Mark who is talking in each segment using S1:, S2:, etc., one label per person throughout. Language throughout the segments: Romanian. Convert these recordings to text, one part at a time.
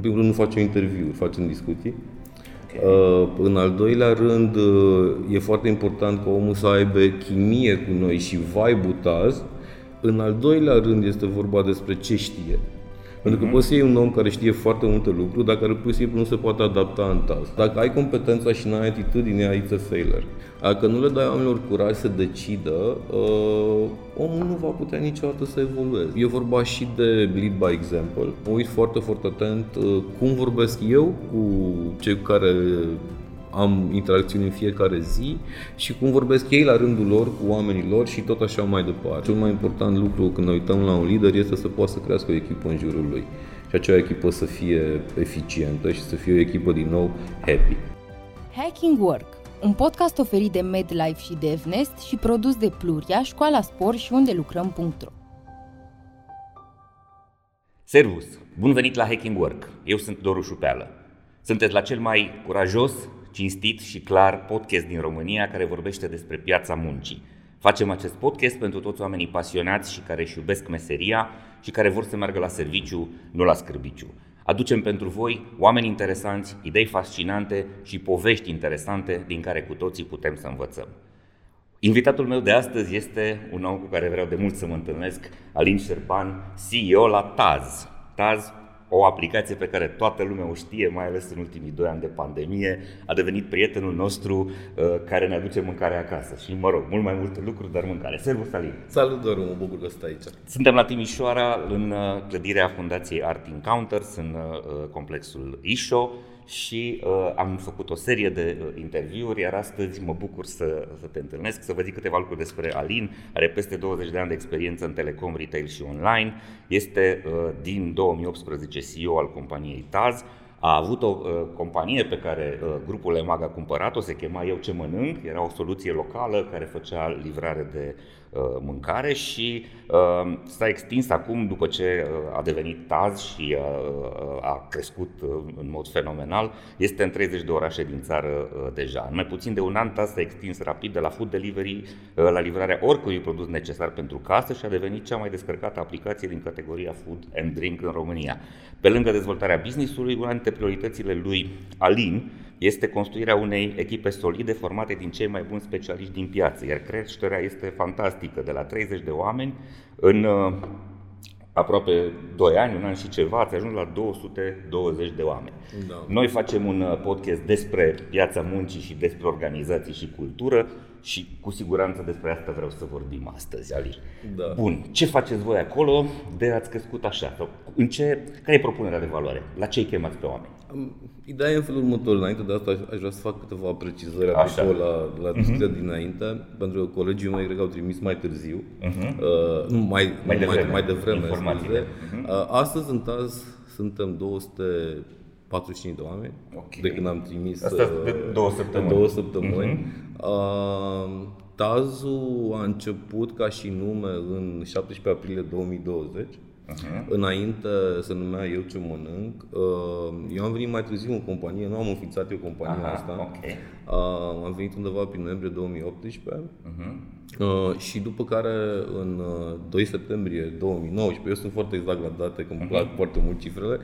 S1: în primul rând nu facem interviuri, facem discuții. Uh, în al doilea rând, uh, e foarte important ca omul să aibă chimie cu noi și vibe Taz. În al doilea rând este vorba despre ce știe. Pentru că mhm. poți să iei un om care știe foarte multe lucruri, dar care pur și simplu nu se poate adapta în taz. Dacă ai competența și n-ai atitudine, it's a failure. Dacă nu le dai oamenilor curaj să decidă, uh, omul nu va putea niciodată să evolueze. E vorba și de lead by example. Mă uit foarte, foarte atent uh, cum vorbesc eu cu cei cu care am interacțiuni în fiecare zi și cum vorbesc ei la rândul lor cu oamenii lor și tot așa mai departe. Cel mai important lucru când ne uităm la un lider este să poată să crească o echipă în jurul lui și acea echipă să fie eficientă și să fie o echipă din nou happy.
S2: Hacking Work, un podcast oferit de MedLife și de Evnest și produs de Pluria, Școala Spor și unde lucrăm.ro
S3: Servus! Bun venit la Hacking Work! Eu sunt Doru Șupeală. Sunteți la cel mai curajos, cinstit și clar podcast din România care vorbește despre piața muncii. Facem acest podcast pentru toți oamenii pasionați și care își iubesc meseria și care vor să meargă la serviciu, nu la scârbiciu. Aducem pentru voi oameni interesanți, idei fascinante și povești interesante din care cu toții putem să învățăm. Invitatul meu de astăzi este un om cu care vreau de mult să mă întâlnesc, Alin Șerban, CEO la Taz. Taz o aplicație pe care toată lumea o știe, mai ales în ultimii doi ani de pandemie, a devenit prietenul nostru uh, care ne aduce mâncare acasă. Și, mă rog, mult mai multe lucruri, dar mâncare. Servus, Alin!
S1: Salut, Doru, mă bucur că stai aici.
S3: Suntem la Timișoara, în uh, clădirea Fundației Art Encounters, în uh, complexul Isho și uh, am făcut o serie de uh, interviuri, iar astăzi mă bucur să, să te întâlnesc, să vă zic câteva lucruri despre Alin, are peste 20 de ani de experiență în telecom, retail și online, este uh, din 2018 CEO al companiei Taz, a avut o uh, companie pe care uh, grupul EMAG a cumpărat-o, se chema Eu ce mănânc, era o soluție locală care făcea livrare de uh, mâncare și uh, s-a extins acum după ce uh, a devenit Taz și uh, a crescut uh, în mod fenomenal, este în 30 de orașe din țară uh, deja. În mai puțin de un an Taz s-a extins rapid de la food delivery uh, la livrarea oricui produs necesar pentru casă și a devenit cea mai descărcată aplicație din categoria food and drink în România. Pe lângă dezvoltarea business-ului, una dintre prioritățile lui Alin este construirea unei echipe solide formate din cei mai buni specialiști din piață, iar creșterea este fantastică, de la 30 de oameni în uh, aproape 2 ani, un an și ceva, ați ajuns la 220 de oameni. Da. Noi facem un uh, podcast despre piața muncii și despre organizații și cultură și cu siguranță despre asta vreau să vorbim astăzi, Ali. Da. Bun, ce faceți voi acolo de ați crescut așa? Sau în ce, care e propunerea de valoare? La ce îi chemați pe oameni?
S1: Ideea e în felul următor. Înainte de asta aș vrea să fac câteva precizări așa. la, la discuția uh-huh. dinainte, pentru că colegii mei cred că au trimis mai târziu, uh-huh. uh, nu, mai, mai, nu, devreme, mai, mai devreme, scuze. Uh-huh. Uh, astăzi în TAZ suntem 200 45 de oameni okay. de când am trimis
S3: Asta uh, de două săptămâni.
S1: Două săptămâni. Uh-huh. Uh, Tazu a început ca și nume în 17 aprilie 2020. Uh-huh. Înainte se numea Eu ce mănânc. Uh, eu am venit mai târziu în companie, nu am înființat eu compania Aha, asta. Okay. Uh, am venit undeva prin noiembrie 2018. Uh-huh. Uh, și după care în 2 septembrie 2019, eu sunt foarte exact la date, că îmi plac uh-huh. foarte mult cifrele,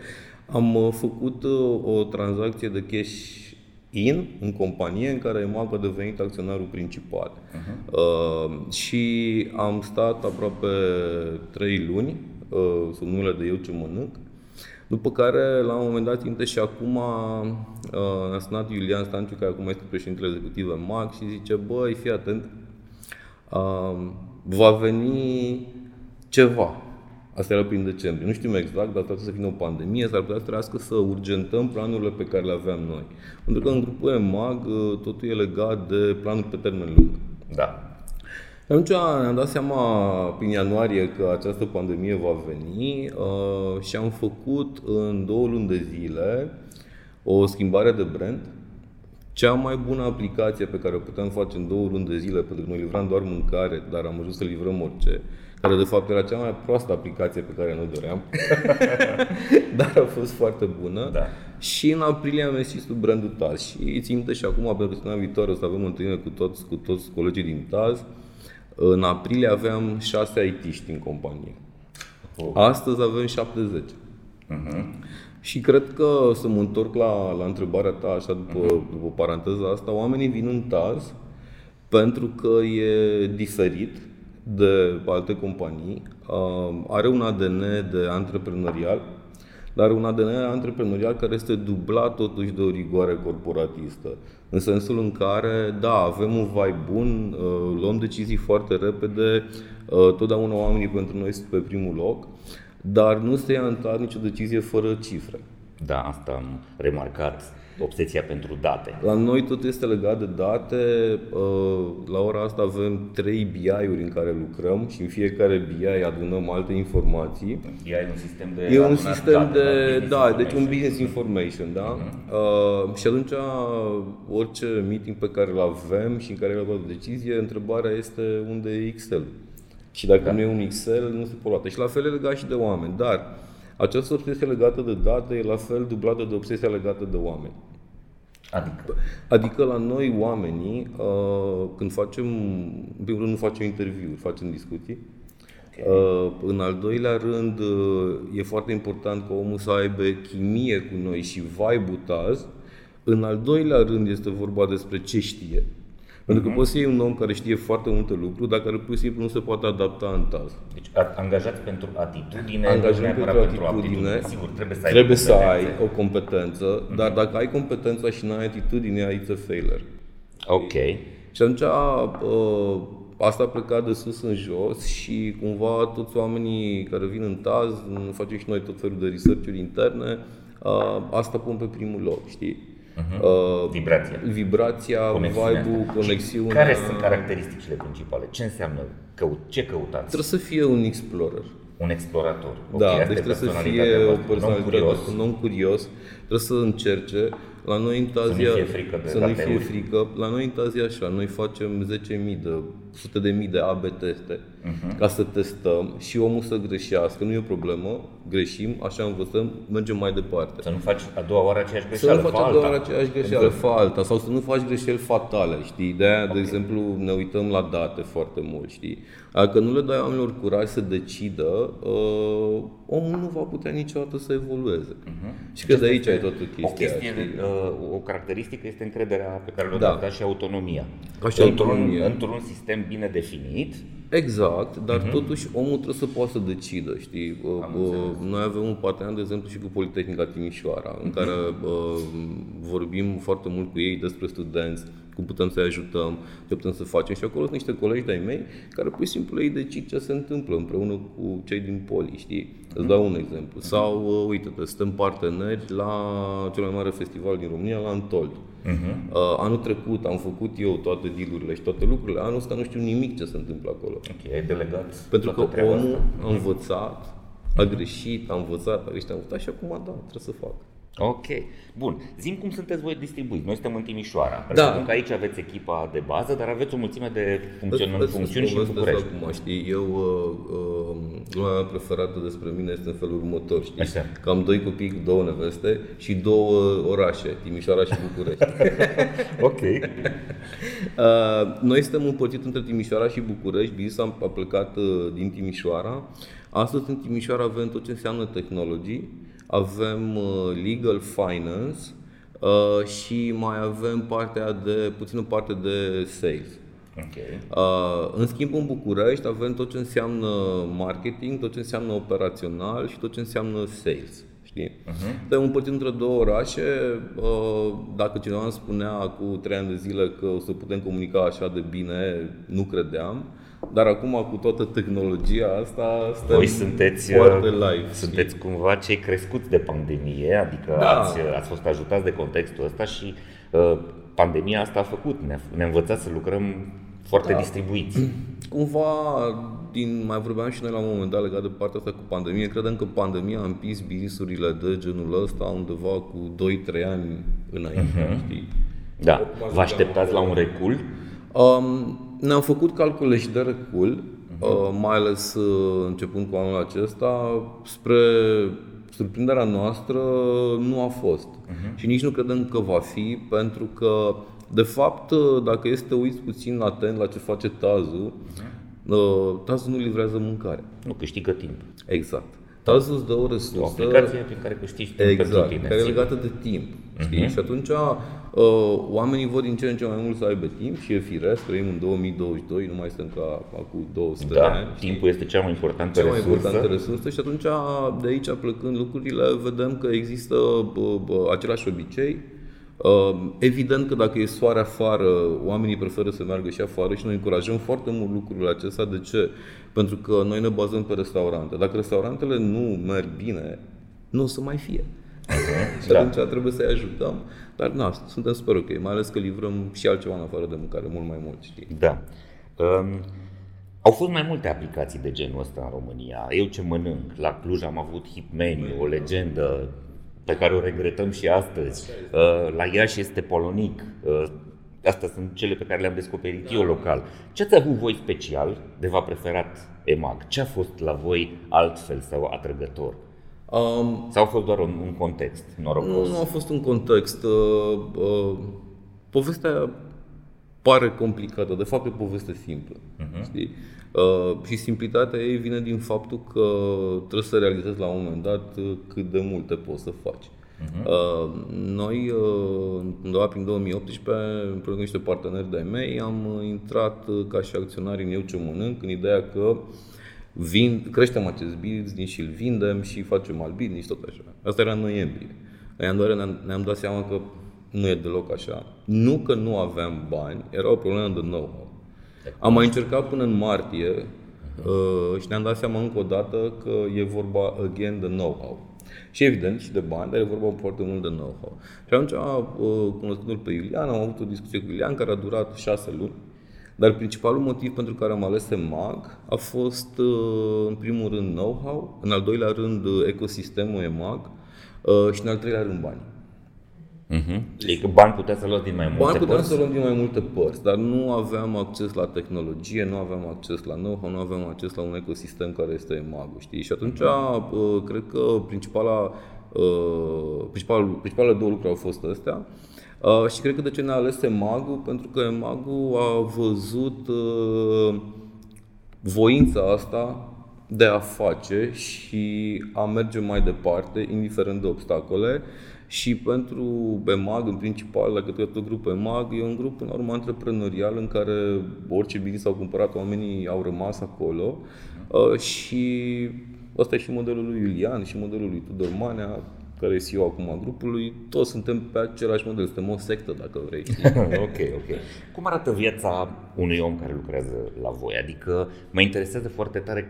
S1: am uh, făcut uh, o tranzacție de cash in în companie în care EMAG a devenit acționarul principal. Uh-huh. Uh, și am stat aproape 3 luni, uh, sub numele de Eu ce mănânc, după care, la un moment dat, intre și acum uh, a sunat Iulian Stanciu, care acum este președintele executiv EMAG și zice, băi, fii atent, uh, va veni ceva Asta era prin decembrie. Nu știm exact, dar trebuie să vină o pandemie, s-ar putea să trească să urgentăm planurile pe care le aveam noi. Pentru că în grupul MAG uh, totul e legat de planuri pe termen lung.
S3: Da.
S1: Atunci ne-am dat seama prin ianuarie că această pandemie va veni uh, și am făcut în două luni de zile o schimbare de brand. Cea mai bună aplicație pe care o putem face în două luni de zile, pentru că noi livram doar mâncare, dar am ajuns să livrăm orice, care de fapt era cea mai proastă aplicație pe care nu doream, dar a fost foarte bună. Da. Și în aprilie am ieșit sub brandul Taz și țin minte și acum, pentru că săptămâna viitoare o să avem întâlnire cu toți, cu toți colegii din Taz. În aprilie aveam 6 IT-ști în companie. Oh. Astăzi avem 70. Uh-huh. Și cred că să mă întorc la, la întrebarea ta, așa după, uh-huh. după paranteza asta, oamenii vin în TAZ pentru că e diferit de alte companii, uh, are un ADN de antreprenorial, dar un ADN antreprenorial care este dublat totuși de o rigoare corporatistă. În sensul în care, da, avem un vai bun, uh, luăm decizii foarte repede, uh, totdeauna oamenii pentru noi sunt pe primul loc, dar nu se ia în nicio decizie fără cifre.
S3: Da, asta am remarcat obsesia pentru date.
S1: La noi tot este legat de date. Uh, la ora asta avem trei BI-uri în care lucrăm și în fiecare BI adunăm alte informații.
S3: BI e un sistem de
S1: E un sistem date, de, da, deci un business information, da? Uh-huh. Uh, și atunci orice meeting pe care îl avem și în care luăm o decizie, întrebarea este unde e Excel. Și dacă da. nu e un Excel, nu se poate Și la fel e legat și de oameni. Dar această obsesie legată de date e la fel dublată de obsesia legată de oameni.
S3: Adică?
S1: Adică la noi oamenii, uh, când facem, în primul rând nu facem interviuri, facem discuții. Okay. Uh, în al doilea rând, uh, e foarte important ca omul să aibă chimie cu noi și vibe-ul taz. În al doilea rând este vorba despre ce știe. Pentru că uh-huh. poți să iei un om care știe foarte multe lucruri, dar care pur și simplu nu se poate adapta în taz.
S3: Deci angajați pentru atitudine,
S1: angajați pentru, pentru atitudine,
S3: sigur, trebuie să ai,
S1: trebuie să ai o competență, uh-huh. dar dacă ai competența și nu ai atitudine, ai a failure.
S3: Ok.
S1: Și atunci uh, asta a plecat de sus în jos și cumva toți oamenii care vin în taz, facem și noi tot felul de research interne, uh, asta pun pe primul loc, știi?
S3: Uh-huh. Uh, vibrația.
S1: Vibrația, vibe-ul, conexiunea.
S3: Care sunt caracteristicile principale? Ce înseamnă? Căut, ce căutați?
S1: Trebuie să fie un explorer.
S3: Un explorator.
S1: Da, okay, deci trebuie să fie o personalitate, un om curios, trebuie să încerce, la noi în Tazia, să nu fie
S3: frică, de
S1: să nu fie frică. La noi în Tazia așa, noi facem 10.000 de, sute de mii de AB teste uh-huh. ca să testăm și omul să greșească, nu e o problemă, greșim, așa învățăm, mergem mai departe.
S3: Să nu faci a doua oară aceeași greșeală,
S1: Să nu faci a doua oară aceeași greșeală, fa alta, sau să nu faci greșeli fatale, știi? De-aia, okay. de exemplu, ne uităm la date foarte mult, știi? Dacă nu le dai oamenilor curaj să decidă, uh, omul nu va putea niciodată să evolueze. Uh-huh. Și că de aici ai toată chestia. O
S3: chestie, uh, o caracteristică este încrederea pe care le-o da. și autonomia.
S1: Ca și într-un, autonomia.
S3: într-un sistem bine definit,
S1: Exact, dar uh-huh. totuși omul trebuie să poată să decidă, știi? Noi avem un partener, de exemplu, și cu Politehnica Timișoara, în uh-huh. care uh, vorbim foarte mult cu ei despre studenți, cum putem să-i ajutăm, ce putem să facem. Și acolo sunt niște colegi de-ai mei care pur și simplu ei decid ce se întâmplă împreună cu cei din poli, știi? Îți mhm. dau un exemplu. Sau, uh, uite, suntem parteneri la cel mai mare festival din România, la Antold. Uh-huh. Uh, anul trecut am făcut eu toate dealurile și toate lucrurile. Anul ăsta nu știu nimic ce se întâmplă acolo.
S3: Ok, ai delegat
S1: Pentru că omul a învățat, a greșit, a învățat, a greșit, a învățat și acum da, trebuie să fac.
S3: Ok. Bun. Zim cum sunteți voi distribuiți. Noi suntem în Timișoara.
S1: Da.
S3: că aici aveți echipa de bază, dar aveți o mulțime de funcțiuni, funcțiuni și în București.
S1: Acum, știi, eu, uh, uh, mea preferată despre mine este în felul următor, știi? Așa. Că am doi copii cu două neveste și două orașe, Timișoara și București.
S3: ok. uh,
S1: noi suntem împărțiți între Timișoara și București. Business am a plecat uh, din Timișoara. Astăzi în Timișoara avem tot ce înseamnă tehnologii avem uh, legal finance uh, și mai avem partea de, puțină parte de sales.
S3: Okay.
S1: Uh, în schimb, în București avem tot ce înseamnă marketing, tot ce înseamnă operațional și tot ce înseamnă sales. Știi? Uh-huh. Suntem împărțit între două orașe. Uh, dacă cineva îmi spunea cu trei ani de zile că o să putem comunica așa de bine, nu credeam. Dar acum cu toată tehnologia asta
S3: Voi sunteți,
S1: foarte live.
S3: Sunteți știi? cumva cei crescuți de pandemie, adică da. ați, ați fost ajutați de contextul ăsta și uh, pandemia asta a făcut, ne-a, ne-a învățat să lucrăm foarte da. distribuiți.
S1: Cumva, din, mai vorbeam și noi la un moment dat legat de partea asta cu pandemie, credem că pandemia a împins business-urile de genul ăsta undeva cu 2-3 ani înainte, uh-huh. știi?
S3: Da. Vă așteptați la un recul?
S1: Um, ne-am făcut calcule și de recul, uh-huh. mai ales uh, începând cu anul acesta, spre surprinderea noastră nu a fost. Uh-huh. Și nici nu credem că va fi, pentru că, de fapt, uh, dacă este uiți puțin atent la ce face Tazul, uh-huh. Tazul nu livrează mâncare.
S3: Nu câștigă timp.
S1: Exact. Taz îți dă o resursă.
S3: O aplicație prin care câștigi timp
S1: exact,
S3: pentru tine.
S1: care e
S3: sigur.
S1: legată de timp. Știi? Și atunci uh, oamenii vor din ce în ce mai mult să aibă timp și e firesc, trăim în 2022, nu mai suntem ca acum 200 de
S3: Da,
S1: ani. știi?
S3: timpul este cea mai importantă
S1: cea mai
S3: resursă.
S1: importantă resursă și atunci de aici plecând lucrurile vedem că există bă, bă, același obicei. Uh, Evident că dacă e soare afară, oamenii preferă să meargă și afară și noi încurajăm foarte mult lucrurile acestea. De ce? Pentru că noi ne bazăm pe restaurante. Dacă restaurantele nu merg bine, nu o să mai fie. și
S3: Da.
S1: atunci trebuie să-i ajutăm. Dar na, suntem super ok, mai ales că livrăm și altceva în afară de mâncare, mult mai mult, știi?
S3: Da. Um, au fost mai multe aplicații de genul ăsta în România. Eu ce mănânc, la Cluj am avut Hipmenu, o legendă pe care o regretăm și astăzi. Uh, la Iași este Polonic. Uh, Astea sunt cele pe care le-am descoperit eu local. Ce ați avut voi special de v-a preferat EMAG? Ce a fost la voi altfel sau atrăgător?
S1: Um,
S3: Sau a fost doar un, un context norocos?
S1: Nu, nu a fost un context. Uh, uh, povestea pare complicată, de fapt e o poveste simplă. Uh-huh. Știi? Uh, și simplitatea ei vine din faptul că trebuie să realizezi la un moment dat uh, cât de multe poți să faci. Uh-huh. Uh, noi, uh, undeva prin 2018, împreună cu niște parteneri de-ai mei, am uh, intrat uh, ca și acționari în Eu Ce Mănânc, în ideea că Vind, creștem acest business și îl vindem și facem alt business și tot așa. Asta era în noiembrie. În ianuarie ne-am, ne-am dat seama că nu e deloc așa. Nu că nu aveam bani, era o problemă de know-how. Am mai încercat până în martie uh, și ne-am dat seama încă o dată că e vorba again de know-how. Și evident și de bani, dar e vorba foarte mult de know-how. Și atunci, uh, cunoscându-l pe Iulian, am avut o discuție cu Iulian care a durat șase luni. Dar principalul motiv pentru care am ales EMAG a fost, uh, în primul rând, know-how, în al doilea rând, uh, ecosistemul EMAG uh, și în al treilea rând, bani.
S3: Uh-huh. Adică bani puteți să luați din mai multe
S1: Bani puteam
S3: părți?
S1: să luăm din mai multe părți, dar nu aveam acces la tehnologie, nu aveam acces la know-how, nu aveam acces la un ecosistem care este EMAG, știi? Și atunci, uh, cred că principala, uh, principal, principalele două lucruri au fost astea. Uh, și cred că de ce ne-a ales EMAG-ul? Pentru că EMAG-ul a văzut uh, voința asta de a face și a merge mai departe, indiferent de obstacole. Și pentru EMAG, în principal, la către tot grupul EMAG, e un grup, în urmă, antreprenorial în care orice business au cumpărat, oamenii au rămas acolo. Uh, și ăsta e și modelul lui Iulian și modelul lui Tudor Manea, care e CEO acum a grupului. Toți suntem pe același model, suntem o sectă, dacă vrei. știi?
S3: ok, ok. Cum arată viața unui om care lucrează la voi? Adică mă interesează foarte tare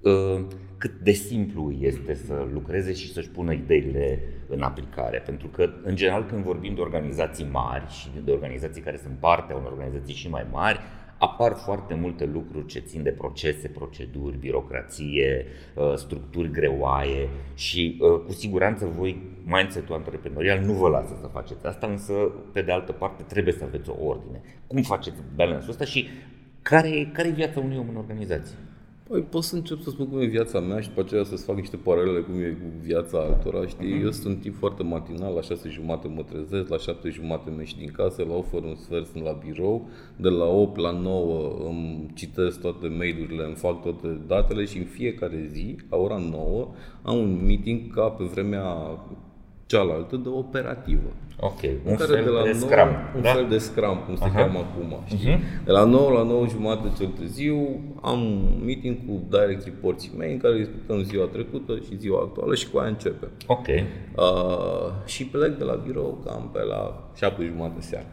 S3: uh, cât de simplu este să lucreze și să-și pună ideile în aplicare. Pentru că, în general, când vorbim de organizații mari și de organizații care sunt parte a unor organizații și mai mari, apar foarte multe lucruri ce țin de procese, proceduri, birocrație, uh, structuri greoaie și uh, cu siguranță voi, mindset-ul antreprenorial nu vă lasă să faceți asta, însă pe de altă parte trebuie să aveți o ordine. Cum faceți balance-ul ăsta și care e, care e viața unui om în organizație?
S1: Păi pot să încep să spun cum e viața mea și după aceea să-ți fac niște paralele cum e cu viața altora, știi?
S3: Mhm.
S1: Eu sunt un tip foarte matinal, la șase jumate mă trezesc, la șapte jumate mă ieși din casă, la 8 fără un sfert sunt la birou, de la 8 la 9 îmi citesc toate mail-urile, îmi fac toate datele și în fiecare zi, la ora 9, am un meeting ca pe vremea cealaltă de operativă.
S3: Ok,
S1: în
S3: un
S1: care
S3: fel
S1: de la
S3: de
S1: 9,
S3: scrum,
S1: un
S3: da?
S1: fel de scrum, cum se cheamă acum, știi? De la 9 la 9 jumate cel târziu am un meeting cu direct reporții mei în care discutăm ziua trecută și ziua actuală și cu aia începem.
S3: Ok,
S1: Uh, și plec de la birou cam pe la 7 jumate seara.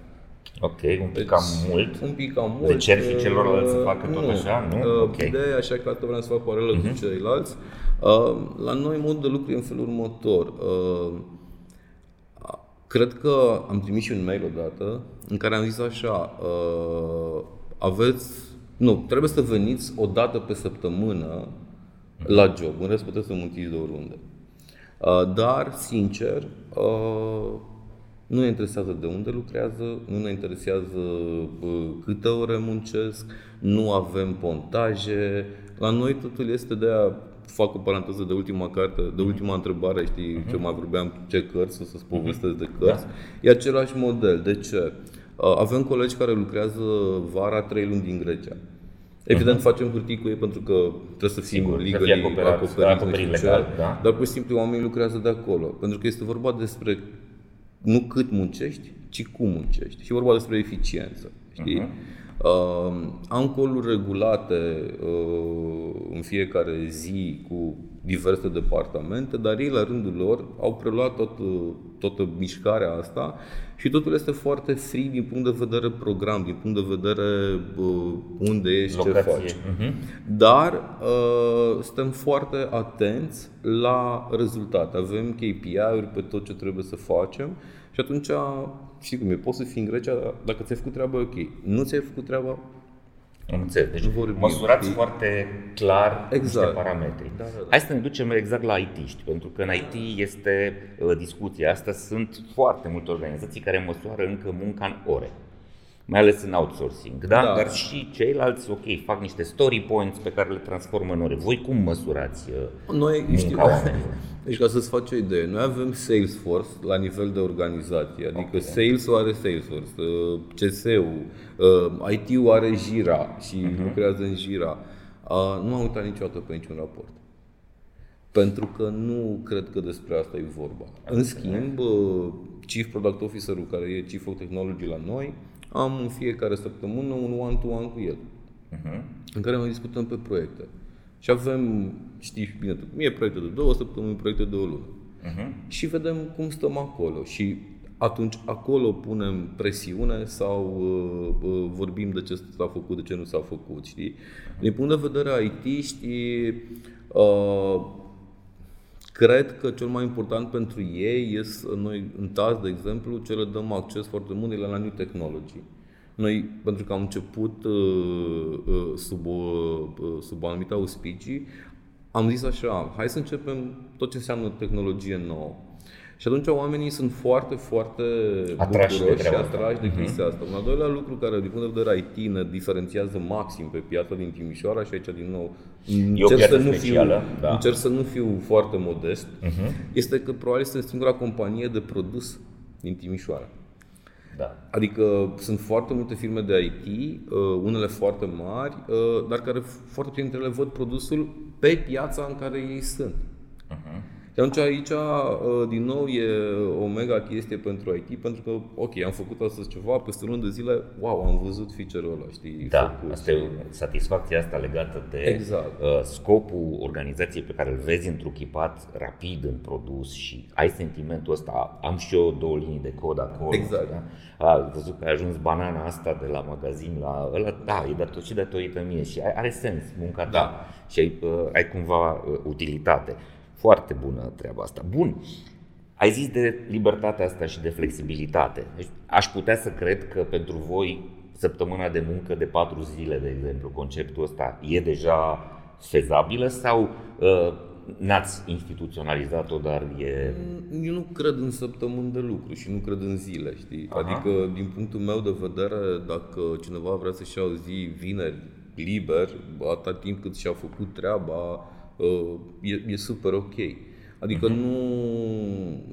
S3: ok, un pic cam mult.
S1: Un pic cam mult.
S3: Le cer și celorlalți să
S1: uh,
S3: facă tot așa, nu?
S1: Uh,
S3: Ok. Mhm.
S1: Ideea e așa că atât vreau să fac paralelă uh-huh. cu ceilalți. Uh, la noi modul de lucru e în felul următor. Uh, Cred că am trimis și un mail odată în care am zis așa, uh, aveți, nu, trebuie să veniți o dată pe săptămână la job, în rest puteți să muntiți de oriunde. Uh, dar, sincer, uh, nu ne interesează de unde lucrează, nu ne interesează uh, câte ore muncesc, nu avem pontaje. La noi totul este de a fac o paranteză de ultima carte, de ultima întrebare, știi, ce mai vorbeam, ce cărți, o să-ți povestesc de cărți. E același model. De ce? Uh, Avem colegi care lucrează vara trei luni din Grecia. Evident, uh-huh. facem hârtii cu ei pentru că trebuie să fim
S3: Sigur, să
S1: legally
S3: fie acoperați,
S1: acoperiți,
S3: acoperiți
S1: nu știu
S3: legal,
S1: ce,
S3: da.
S1: dar pur și simplu oamenii lucrează de acolo. Pentru că este vorba despre nu cât muncești, ci cum muncești. Și e vorba despre eficiență. Știi? Uh-huh. Uh, am coluri regulate uh, în fiecare zi cu diverse departamente, dar ei la rândul lor au preluat tot, toată mișcarea asta și totul este foarte free din punct de vedere program, din punct de vedere uh, unde ești, ce
S3: Locație.
S1: faci.
S3: Mhm.
S1: Dar uh, suntem foarte atenți la rezultate. Avem KPI-uri pe tot ce trebuie să facem și atunci, știi cum e, poți să fii în Grecia, dar dacă ți-ai făcut treaba, ok. Nu ți-ai făcut treaba,
S3: Am înțeles. Deci
S1: Nu vorbim,
S3: măsurați
S1: știi?
S3: foarte clar
S1: Exact.
S3: niște parametri.
S1: Da, da, da.
S3: Hai să ne ducem exact la IT, pentru că în IT este uh, discuția asta. Sunt foarte multe organizații care măsoară încă munca în ore. Mai ales în outsourcing, da?
S1: Da.
S3: Dar și ceilalți, ok, fac niște story points pe care le transformă în ore. Voi cum măsurați uh,
S1: Noi,
S3: munca
S1: știi,
S3: oamenilor?
S1: deci ca să-ți faci o idee, noi avem Salesforce la nivel de organizație, adică
S3: Ok.
S1: Sales-ul are Salesforce, uh, CS-ul, uh, IT-ul are Jira și
S3: Mhm.
S1: lucrează în Jira. Uh, Nu am uitat niciodată pe niciun raport. Pentru că nu cred că despre asta e vorba. În schimb, uh, Chief Product Officer-ul care e Chief of Technology la noi, am în fiecare săptămână un one-to-one cu el
S3: Mhm.
S1: în care mai discutăm pe proiecte. Și avem, știi și bine tu, cum e proiecte de două săptămâni, proiecte de o lună.
S3: Mhm.
S1: Și vedem cum stăm acolo și atunci acolo punem presiune sau uh, uh, vorbim de ce s-a făcut, de ce nu s-a făcut, știi? Din punct de vedere IT, știi, uh, Cred că cel mai important pentru ei este, noi în TAS, de exemplu, ce le dăm acces foarte mult e la new technology. Noi, pentru că am început uh, uh, sub, o, uh, sub anumite auspicii, am zis așa, hai să începem tot ce înseamnă tehnologie nouă. Și atunci oamenii sunt foarte, foarte
S3: Atrași de
S1: bucuroși și
S3: treaba asta.
S1: atrași de chestia asta. Un al doilea lucru care, din punct de vedere IT, ne diferențiază maxim pe piața din Timișoara și aici, din nou, încerc
S3: piață
S1: să, nu fiu,
S3: specială, da.
S1: încerc să nu fiu foarte modest, este că probabil este singura companie de produs din Timișoara.
S3: Da.
S1: Adică sunt foarte multe firme de IT, uh, unele foarte mari, uh, dar care foarte puțin dintre ele văd produsul pe piața în care ei sunt. Și atunci aici, uh, din nou, e o mega chestie pentru IT, pentru că, ok, am făcut astăzi ceva, peste o lună de zile, wow, am văzut feature-ul ăla, știi?
S3: Da,
S1: făcut.
S3: asta e satisfacția asta legată de
S1: Exact.
S3: uh, scopul organizației pe care îl vezi întruchipat rapid în produs și ai sentimentul ăsta, am și eu două linii de cod acolo.
S1: Exact.
S3: Da? A, văzut că ai ajuns banana asta de la magazin la ăla, da, e dator și datorită mie și are, are sens munca ta
S1: Da.
S3: și ai, uh, ai cumva uh, utilitate. Foarte bună treaba asta. Bun. Ai zis de libertatea asta și de flexibilitate. Deci, aș putea să cred că pentru voi săptămâna de muncă de patru zile, de exemplu, conceptul ăsta e deja fezabilă sau uh, n-ați instituționalizat-o, dar e...
S1: Eu nu cred în săptămâni de lucru și nu cred în zile, știi?
S3: Aha.
S1: Adică, din punctul meu de vedere, dacă cineva vrea să-și ia o zi vineri liber, atâta timp cât și-a făcut treaba, uh, e, e super ok. Adică nu,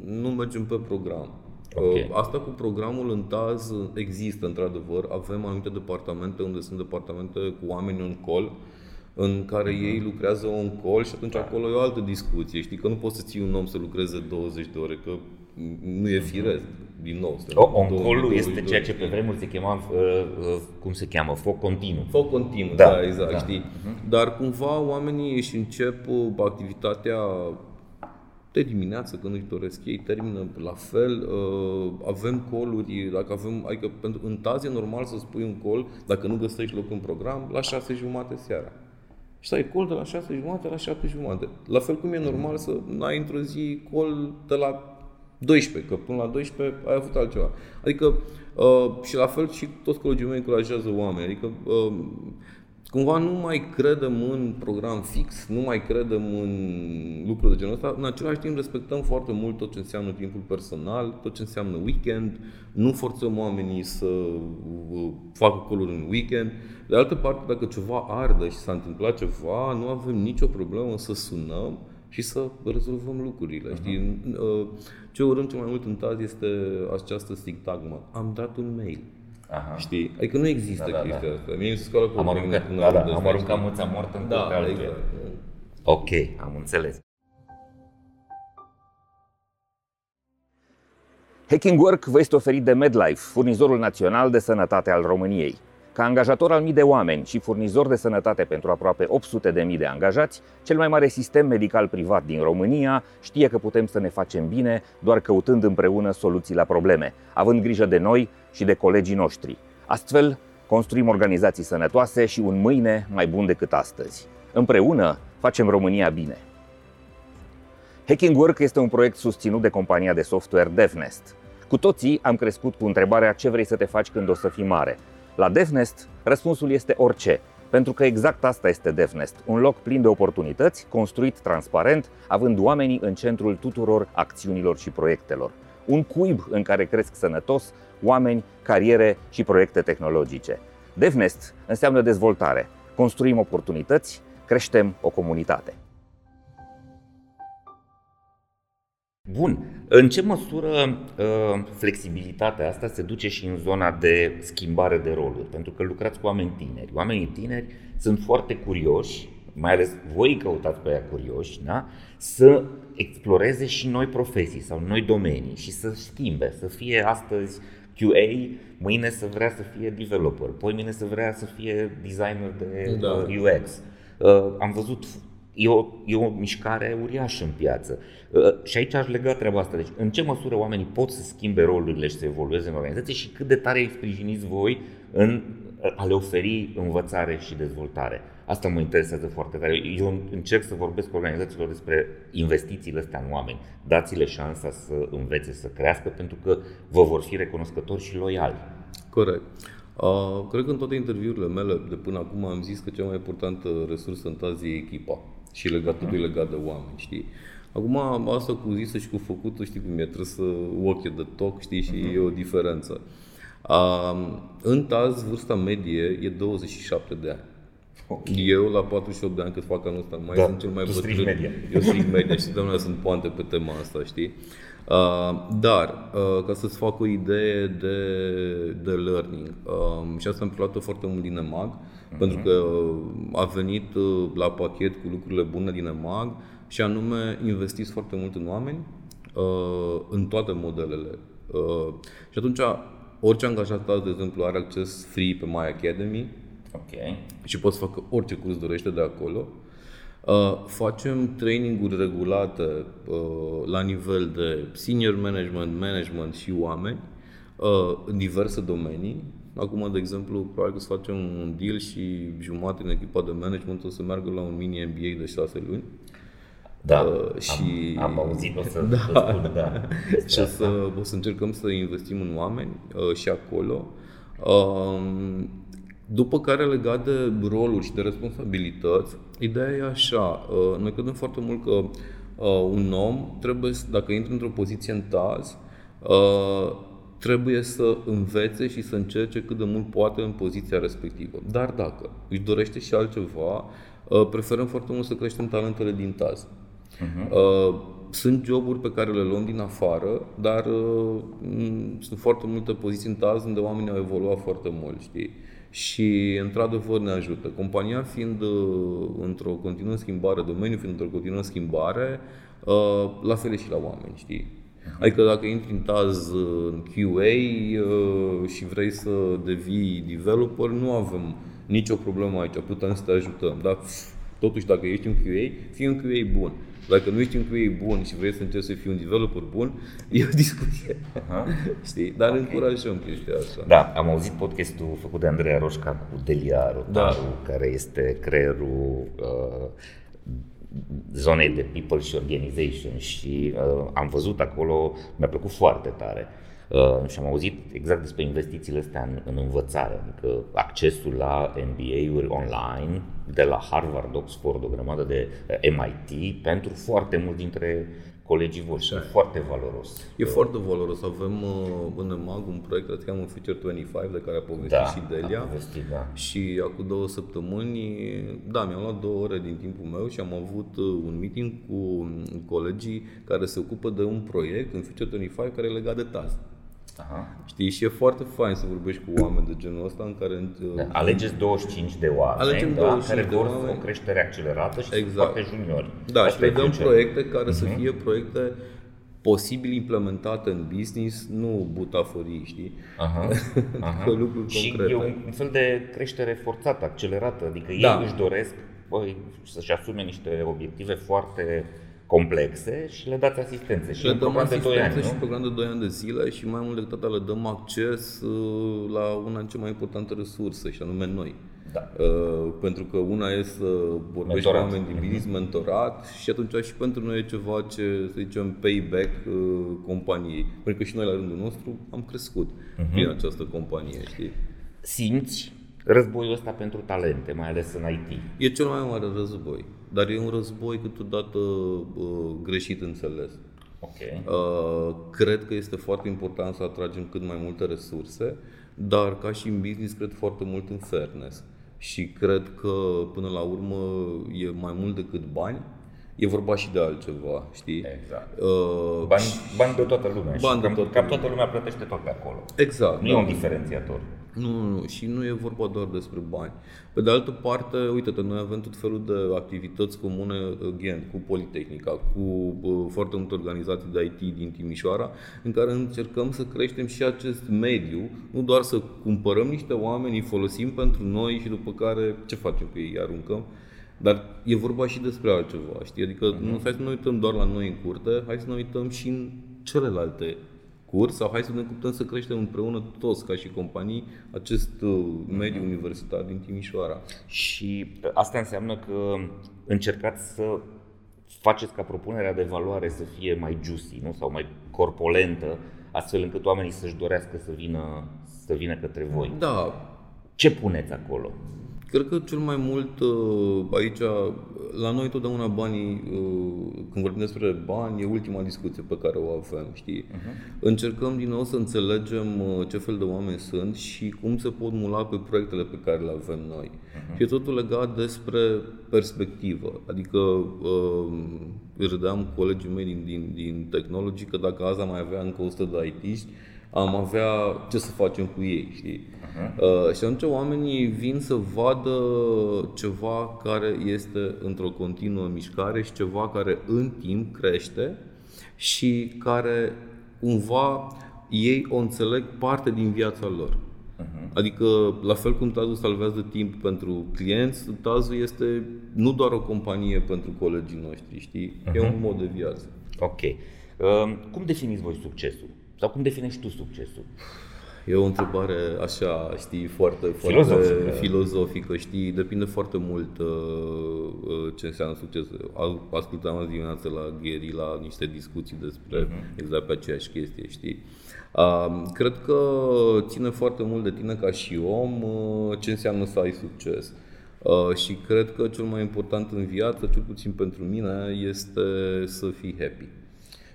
S1: nu mergem pe program.
S3: Ok.
S1: Uh, Asta cu programul în TAZ există, într-adevăr. Avem anumite departamente unde sunt departamente cu oameni în call, în care ei lucrează on call și atunci acolo e o altă discuție. Știi că nu poți să ții un om să lucreze 20 de ore, că nu e firesc. Din nou. suntem
S3: O,
S1: în
S3: on call
S1: 2022,
S3: este ceea ce pe vremuri se chema, uh, uh, cum se cheamă, foc continuu.
S1: Foc continuu,
S3: Da,
S1: da, da exact,
S3: da.
S1: da. știi? Dar cumva oamenii își încep uh, activitatea de dimineață, când își doresc ei, termină la fel, uh, avem coluri, dacă avem, adică pentru, în taz e normal să spui un col, dacă nu găsești loc în program, la șase jumate seara. Și să ai col de la șase jumate la șapte jumate. La fel cum e normal să ai într-o zi col de la 12, că până la 12 ai avut altceva. Adică, uh, și la fel și toți colegii mei încurajează oameni. Adică, uh, cumva nu mai credem în program fix, nu mai credem în lucruri de genul ăsta. În același timp respectăm foarte mult tot ce înseamnă timpul personal, tot ce înseamnă weekend. Nu forțăm oamenii să uh, facă coluri în weekend. De altă parte, dacă ceva arde și s-a întâmplat ceva, nu avem nicio problemă să sunăm și să rezolvăm lucrurile. Uh-huh. Știi? Uh, Ce urâm cel mai mult în TAZ este această sintagmă. Am dat un mail. Aha. Știi? Adică nu există da, da, chestia da. asta. Mie mi se scoală
S3: am aruncat, da, da, am aruncat muța moartă în da, exact. Ok, am înțeles. Hacking Work vă este oferit de MedLife, furnizorul național de sănătate al României. Ca angajator al mii de oameni și furnizor de sănătate pentru aproape 800 de mii de angajați, cel mai mare sistem medical privat din România știe că putem să ne facem bine doar căutând împreună soluții la probleme, având grijă de noi și de colegii noștri. Astfel, construim organizații sănătoase și un mâine mai bun decât astăzi. Împreună facem România bine. Hacking Work este un proiect susținut de compania de software DevNest. Cu toții am crescut cu întrebarea ce vrei să te faci când o să fii mare. La DevNest, răspunsul este orice, pentru că exact asta este DevNest, un loc plin de oportunități, construit transparent, având oamenii în centrul tuturor acțiunilor și proiectelor. Un cuib în care cresc sănătos oameni, cariere și proiecte tehnologice. DevNest înseamnă dezvoltare. Construim oportunități, creștem o comunitate. Bun. În ce măsură uh, flexibilitatea asta se duce și în zona de schimbare de roluri? Pentru că lucrați cu oameni tineri. Oamenii tineri sunt foarte curioși, mai ales voi căutați pe aia curioși, da? să exploreze și noi profesii sau noi domenii și să schimbe, să fie astăzi QA, mâine să vrea să fie developer, poi mâine să vrea să fie designer de da. UX. Uh, am văzut E o, e o mișcare uriașă în piață. Uh, și aici aș lega treaba asta. Deci, în ce măsură oamenii pot să schimbe rolurile și să evolueze în organizație și cât de tare îi sprijiniți voi în a le oferi învățare și dezvoltare. Asta mă interesează foarte tare. Eu încerc să vorbesc cu organizațiilor despre investițiile astea în oameni. Dați-le șansa să învețe, să crească, pentru că vă vor fi recunoscători și loiali.
S1: Corect. Uh, cred că în toate interviurile mele de până acum am zis că cea mai importantă resursă în tazi e echipa și legat, totul e legat de oameni, știi? Acum, asta cu zisă și cu făcută, știi cum e, trebuie să walk de talk, știi, și uh-huh. e o diferență. Uh, în TAZ, vârsta medie e 27 de ani. Okay. Eu, la 48 de ani, cât fac anul ăsta, mai da, sunt cel mai
S3: bătrân. media.
S1: Eu strict media și de sunt poante pe tema asta, știi? Uh, dar, uh, ca să-ți fac o idee de, de learning, uh, și asta am preluat foarte mult din EMAG, uh-huh. pentru că a venit uh, la pachet cu lucrurile bune din EMAG și anume investiți foarte mult în oameni, uh, în toate modelele. Uh, și atunci, orice angajat de exemplu, are acces free pe My Academy
S3: okay.
S1: și poți să facă orice curs dorește de acolo. Uh, facem traininguri regulate uh, la nivel de senior management, management și oameni uh, în diverse domenii. Acum, de exemplu, probabil că să facem un deal și jumătate din echipa de management o să meargă la un mini MBA de 6 luni.
S3: Da, uh, și, am, am auzit, o să
S1: da, spun, da. și o să, o să încercăm să investim în oameni uh, și acolo. Uh, după care, legat de roluri și de responsabilități, ideea e așa. Uh, noi credem foarte mult că uh, un om trebuie, dacă intră într-o poziție în taz, uh, trebuie să învețe și să încerce cât de mult poate în poziția respectivă. Dar dacă își dorește și altceva, preferăm foarte mult să creștem talentele din taz. Uh-huh. Sunt joburi pe care le luăm din afară, dar sunt foarte multe poziții în taz unde oamenii au evoluat foarte mult, știi? Și într-adevăr ne ajută. Compania fiind uh, într-o continuă schimbare, domeniul fiind într-o continuă schimbare, uh, la fel și la oameni, știi? Adică dacă intri în TAZ în QA uh, și vrei să devii developer, nu avem nicio problemă aici, putem să te ajutăm. Dar totuși dacă ești un QA, fii un QA bun. Dacă nu ești un QA bun și vrei să încerci să fii un developer bun, e o discuție. Uh-huh. Știi? Dar okay. încurajăm chestia asta.
S3: Da, am auzit podcastul făcut de Andreea Roșca cu Delia Rotaru, da. care este creierul uh, zonei de people și organization și uh, am văzut acolo, mi-a plăcut foarte tare. Uh, și am auzit exact despre investițiile astea în, în învățare, adică accesul la MBA-uri online, de la Harvard, Oxford, o grămadă de uh, MIT, pentru foarte mulți dintre colegii voștri. E foarte valoros.
S1: E foarte valoros. Avem uh, în EMAG un proiect care se cheamă Future 25, de care a povestit da, și Delia.
S3: A povestit, da.
S1: Și acum două săptămâni, da, mi-am luat două ore din timpul meu și am avut uh, un meeting cu colegii care se ocupă de un proiect în Future 25 care e legat de TAS. Aha. Știi, și e foarte fain să vorbești cu oameni de genul ăsta în care...
S3: Da, alegeți 25 de oameni Alegem da, 25 care vor o creștere accelerată și exact. sunt foarte juniori.
S1: Da, și le dăm proiecte care uh-huh. să mhm. fie proiecte posibil implementate în business, nu butaforii, știi? Aha,
S3: aha. lucruri și concrete. e un fel de creștere forțată, accelerată, adică da. ei își doresc băi, să-și asume niște obiective foarte complexe și le dați asistență. Și
S1: le dăm asistență de 2 ani, și nu? program de 2 ani de zile și mai mult decât atât le dăm acces uh, la una din cele mai importante resurse și anume noi. Da. Uh, pentru că una e să vorbești cu oameni din business, mm-hmm. mentorat și atunci și pentru noi e ceva ce, să zicem, payback uh, companiei. Pentru că și noi la rândul nostru am crescut mm-hmm. prin această companie, știi?
S3: Simți războiul ăsta pentru talente, mai ales în IT?
S1: E cel mai mare război, dar e un război câteodată uh, greșit înțeles. Okay. Uh, cred că este foarte important să atragem cât mai multe resurse, dar ca și în business cred foarte mult în fairness. Și cred că până la urmă e mai mult decât bani, e vorba și de altceva, știi?
S3: Exact. Uh, bani, bani de toată lumea. Bani de toată cam toată lumea plătește tot pe acolo.
S1: Exact.
S3: Nu da. e un diferențiator.
S1: Nu, nu, nu. Și nu e vorba doar despre bani. Pe de altă parte, uite-te, noi avem tot felul de activități comune, again, cu Politehnica, cu uh, foarte multe organizații de IT din Timișoara, în care încercăm să creștem și acest mediu, nu doar să cumpărăm niște oameni, îi folosim pentru noi și după care ce facem cu ei, îi aruncăm, dar e vorba și despre altceva, știi? Adică uh-huh. nu hai să ne uităm doar la noi în curte, hai să ne uităm și în celelalte curs sau hai să ne putem să creștem împreună toți ca și companii acest uh, mediu uh-huh. universitar din Timișoara.
S3: Și asta înseamnă că încercați să faceți ca propunerea de valoare să fie mai juicy, nu? sau mai corpolentă, astfel încât oamenii să-și dorească să vină, să vină către voi.
S1: Da.
S3: Ce puneți acolo?
S1: Cred că cel mai mult uh, aici, la noi totdeauna banii, uh, când vorbim despre bani, e ultima discuție pe care o avem, știi? Uh-huh. Încercăm din nou să înțelegem uh, ce fel de oameni sunt și cum se pot mula pe proiectele pe care le avem noi. Uh-huh. Și e totul legat despre perspectivă. Adică râdeam cu colegii mei din, din, din Technology că dacă azi am mai avea încă 100 de it am avea ce să facem cu ei, știi? Uh-huh. Uh, și atunci oamenii vin să vadă ceva care este într-o continuă mișcare și ceva care în timp crește și care cumva ei o înțeleg parte din viața lor. Uh-huh. Adică, la fel cum Tazu salvează timp pentru clienți, Tazu este nu doar o companie pentru colegii noștri, știi? Uh-huh. E un mod de viață.
S3: Ok. Uh, cum definiți voi succesul? Sau cum definești tu succesul?
S1: E o întrebare așa, știi, foarte, foarte filozofică, filozofică știi, depinde foarte mult uh, uh ce înseamnă succes. Ascultam azi dimineață la Gary la niște discuții despre uh-huh. exact pe aceeași chestie, știi. Uh, cred că ține foarte mult de tine ca și om uh, ce înseamnă să ai succes. Uh, și cred că cel mai important în viață, cel puțin pentru mine, este să fii happy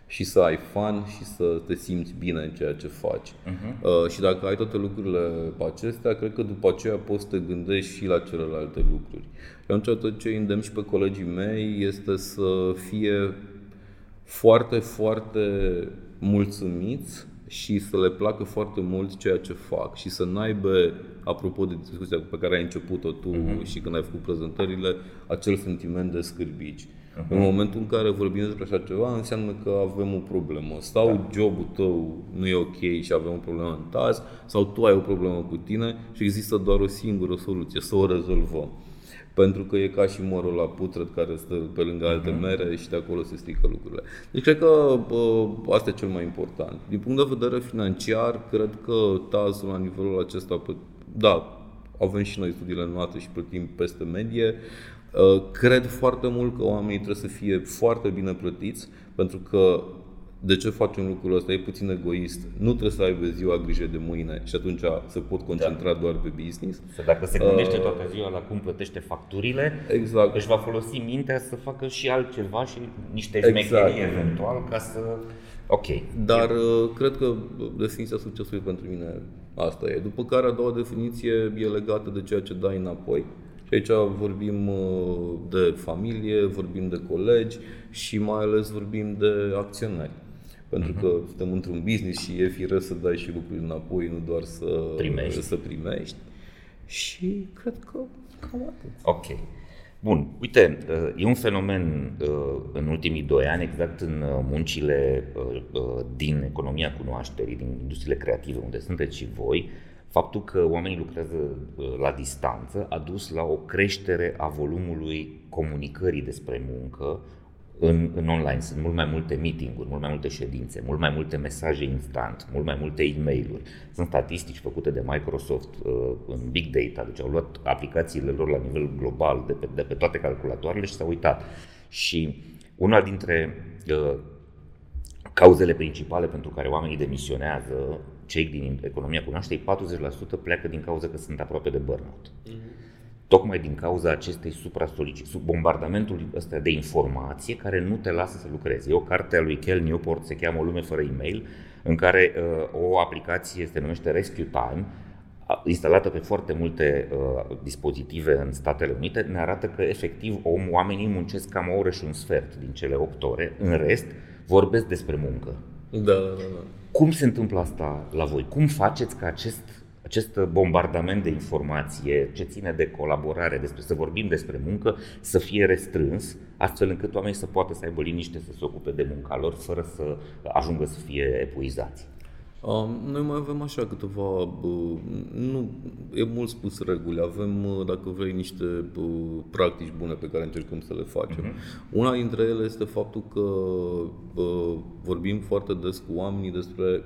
S1: și să ai fun și să te simți bine în ceea ce faci. Uh-huh. Uh, și dacă ai toate lucrurile pe acestea, cred că după aceea poți să te gândești și la celelalte lucruri. Și atunci tot ce îndemn și pe colegii mei este să fie foarte, foarte mulțumiți și să le placă foarte mult ceea ce fac și să n-aibă, apropo de discuția pe care ai început-o tu uh-huh. și când ai făcut prezentările, acel sentiment de scârbici. Uh-huh. În momentul în care vorbim despre așa ceva, înseamnă că avem o problemă. Sau da. jobul tău nu e ok și avem o problemă în taz, sau tu ai o problemă cu tine și există doar o singură soluție, să o rezolvăm. Pentru că e ca și morul la putret care stă pe lângă alte uh-huh. mere și de acolo se strică lucrurile. Deci cred că bă, asta e cel mai important. Din punct de vedere financiar, cred că taz la nivelul acesta, da, avem și noi studiile noastre și plătim peste medie. Uh, cred foarte mult că oamenii trebuie să fie foarte bine plătiți, pentru că de ce facem lucrul ăsta? E puțin egoist. Nu trebuie să aibă ziua grijă de mâine și atunci se pot concentra da. doar pe business.
S3: Să dacă se gândește uh, toată ziua la cum plătește facturile,
S1: exact.
S3: își va folosi mintea să facă și altceva și niște exact. eventual ca să... Ok.
S1: Dar uh, cred că definiția succesului pentru mine asta e. După care a doua definiție e legată de ceea ce dai înapoi. Și aici vorbim uh, de familie, vorbim de colegi și mai ales vorbim de acționari. pentru că suntem într-un business și e firesc să dai și lucruri înapoi, nu doar să
S3: Primești.
S1: Să primești. Și cred că cam atât.
S3: Ok. Bun, uite, e un fenomen uh, în ultimii doi ani, exact în uh, muncile uh, din economia cunoașterii, din industriile creative, unde sunteți și voi, faptul că oamenii lucrează la distanță a dus la o creștere a volumului comunicării despre muncă în, în online. Sunt mult mai multe meeting-uri, mult mai multe ședințe, mult mai multe mesaje instant, mult mai multe e-mail-uri. Sunt statistici făcute de Microsoft uh, în Big Data, deci au luat aplicațiile lor la nivel global de pe, de pe toate calculatoarele și s-au uitat. Și una dintre uh, cauzele principale pentru care oamenii demisionează, cei din economia cunoașterii, 40% pleacă din cauza că sunt aproape de burnout. Mm-hmm tocmai din cauza acestei supra sub bombardamentului ăsta de informație care nu te lasă să lucrezi. E o carte a lui Kel Newport, se cheamă O lume fără e-mail, în care uh, o aplicație se numește Rescue Time, instalată pe foarte multe uh, dispozitive în Statele Unite, ne arată că efectiv om, oamenii muncesc cam o oră și un sfert din cele 8 ore, în rest vorbesc despre muncă.
S1: Da, da, da. Da.
S3: Cum se întâmplă asta la voi? Cum faceți ca acest acest bombardament de informație ce ține de colaborare, despre să vorbim despre muncă, să fie restrâns, astfel încât oamenii să poată să aibă liniște să se ocupe de munca lor, fără să ajungă să fie epuizați.
S1: Um, noi mai avem așa câteva, uh, nu, e mult spus reguli, avem, uh, dacă vrei, niște uh, practici bune pe care încercăm să le facem. Uh-huh. Una dintre ele este faptul că uh, vorbim foarte des cu oamenii despre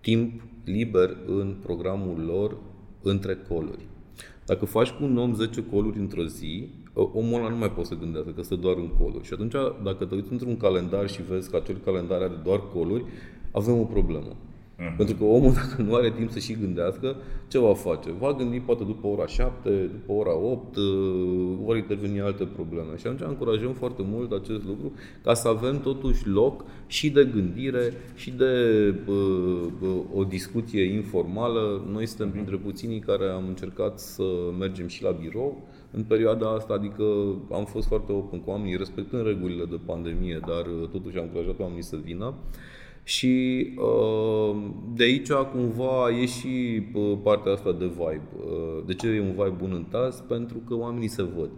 S1: timp liber în programul lor între coluri. Dacă faci cu un om 10 coluri într-o zi, omul ăla nu mai poate să gândească că stă doar în coluri. Și atunci, dacă te uiți într-un calendar și vezi că acel calendar are doar coluri, avem o problemă. Mm. Pentru că omul, dacă nu are timp să și gândească, ce va face? Va gândi poate după ora 7, după ora 8, uh, vor interveni alte probleme. Și atunci încurajăm foarte mult acest lucru ca să avem totuși loc și de gândire și de uh, uh, o discuție informală. Noi suntem mm-hmm. printre puținii care am încercat să mergem și la birou în perioada asta, adică am fost foarte open cu oamenii, respectând regulile de pandemie, dar uh, totuși am încurajat oamenii să vină. Și uh, de aici cumva e și uh, partea asta de vibe. Uh, de ce e un vibe bun în TAS? Pentru că oamenii se văd.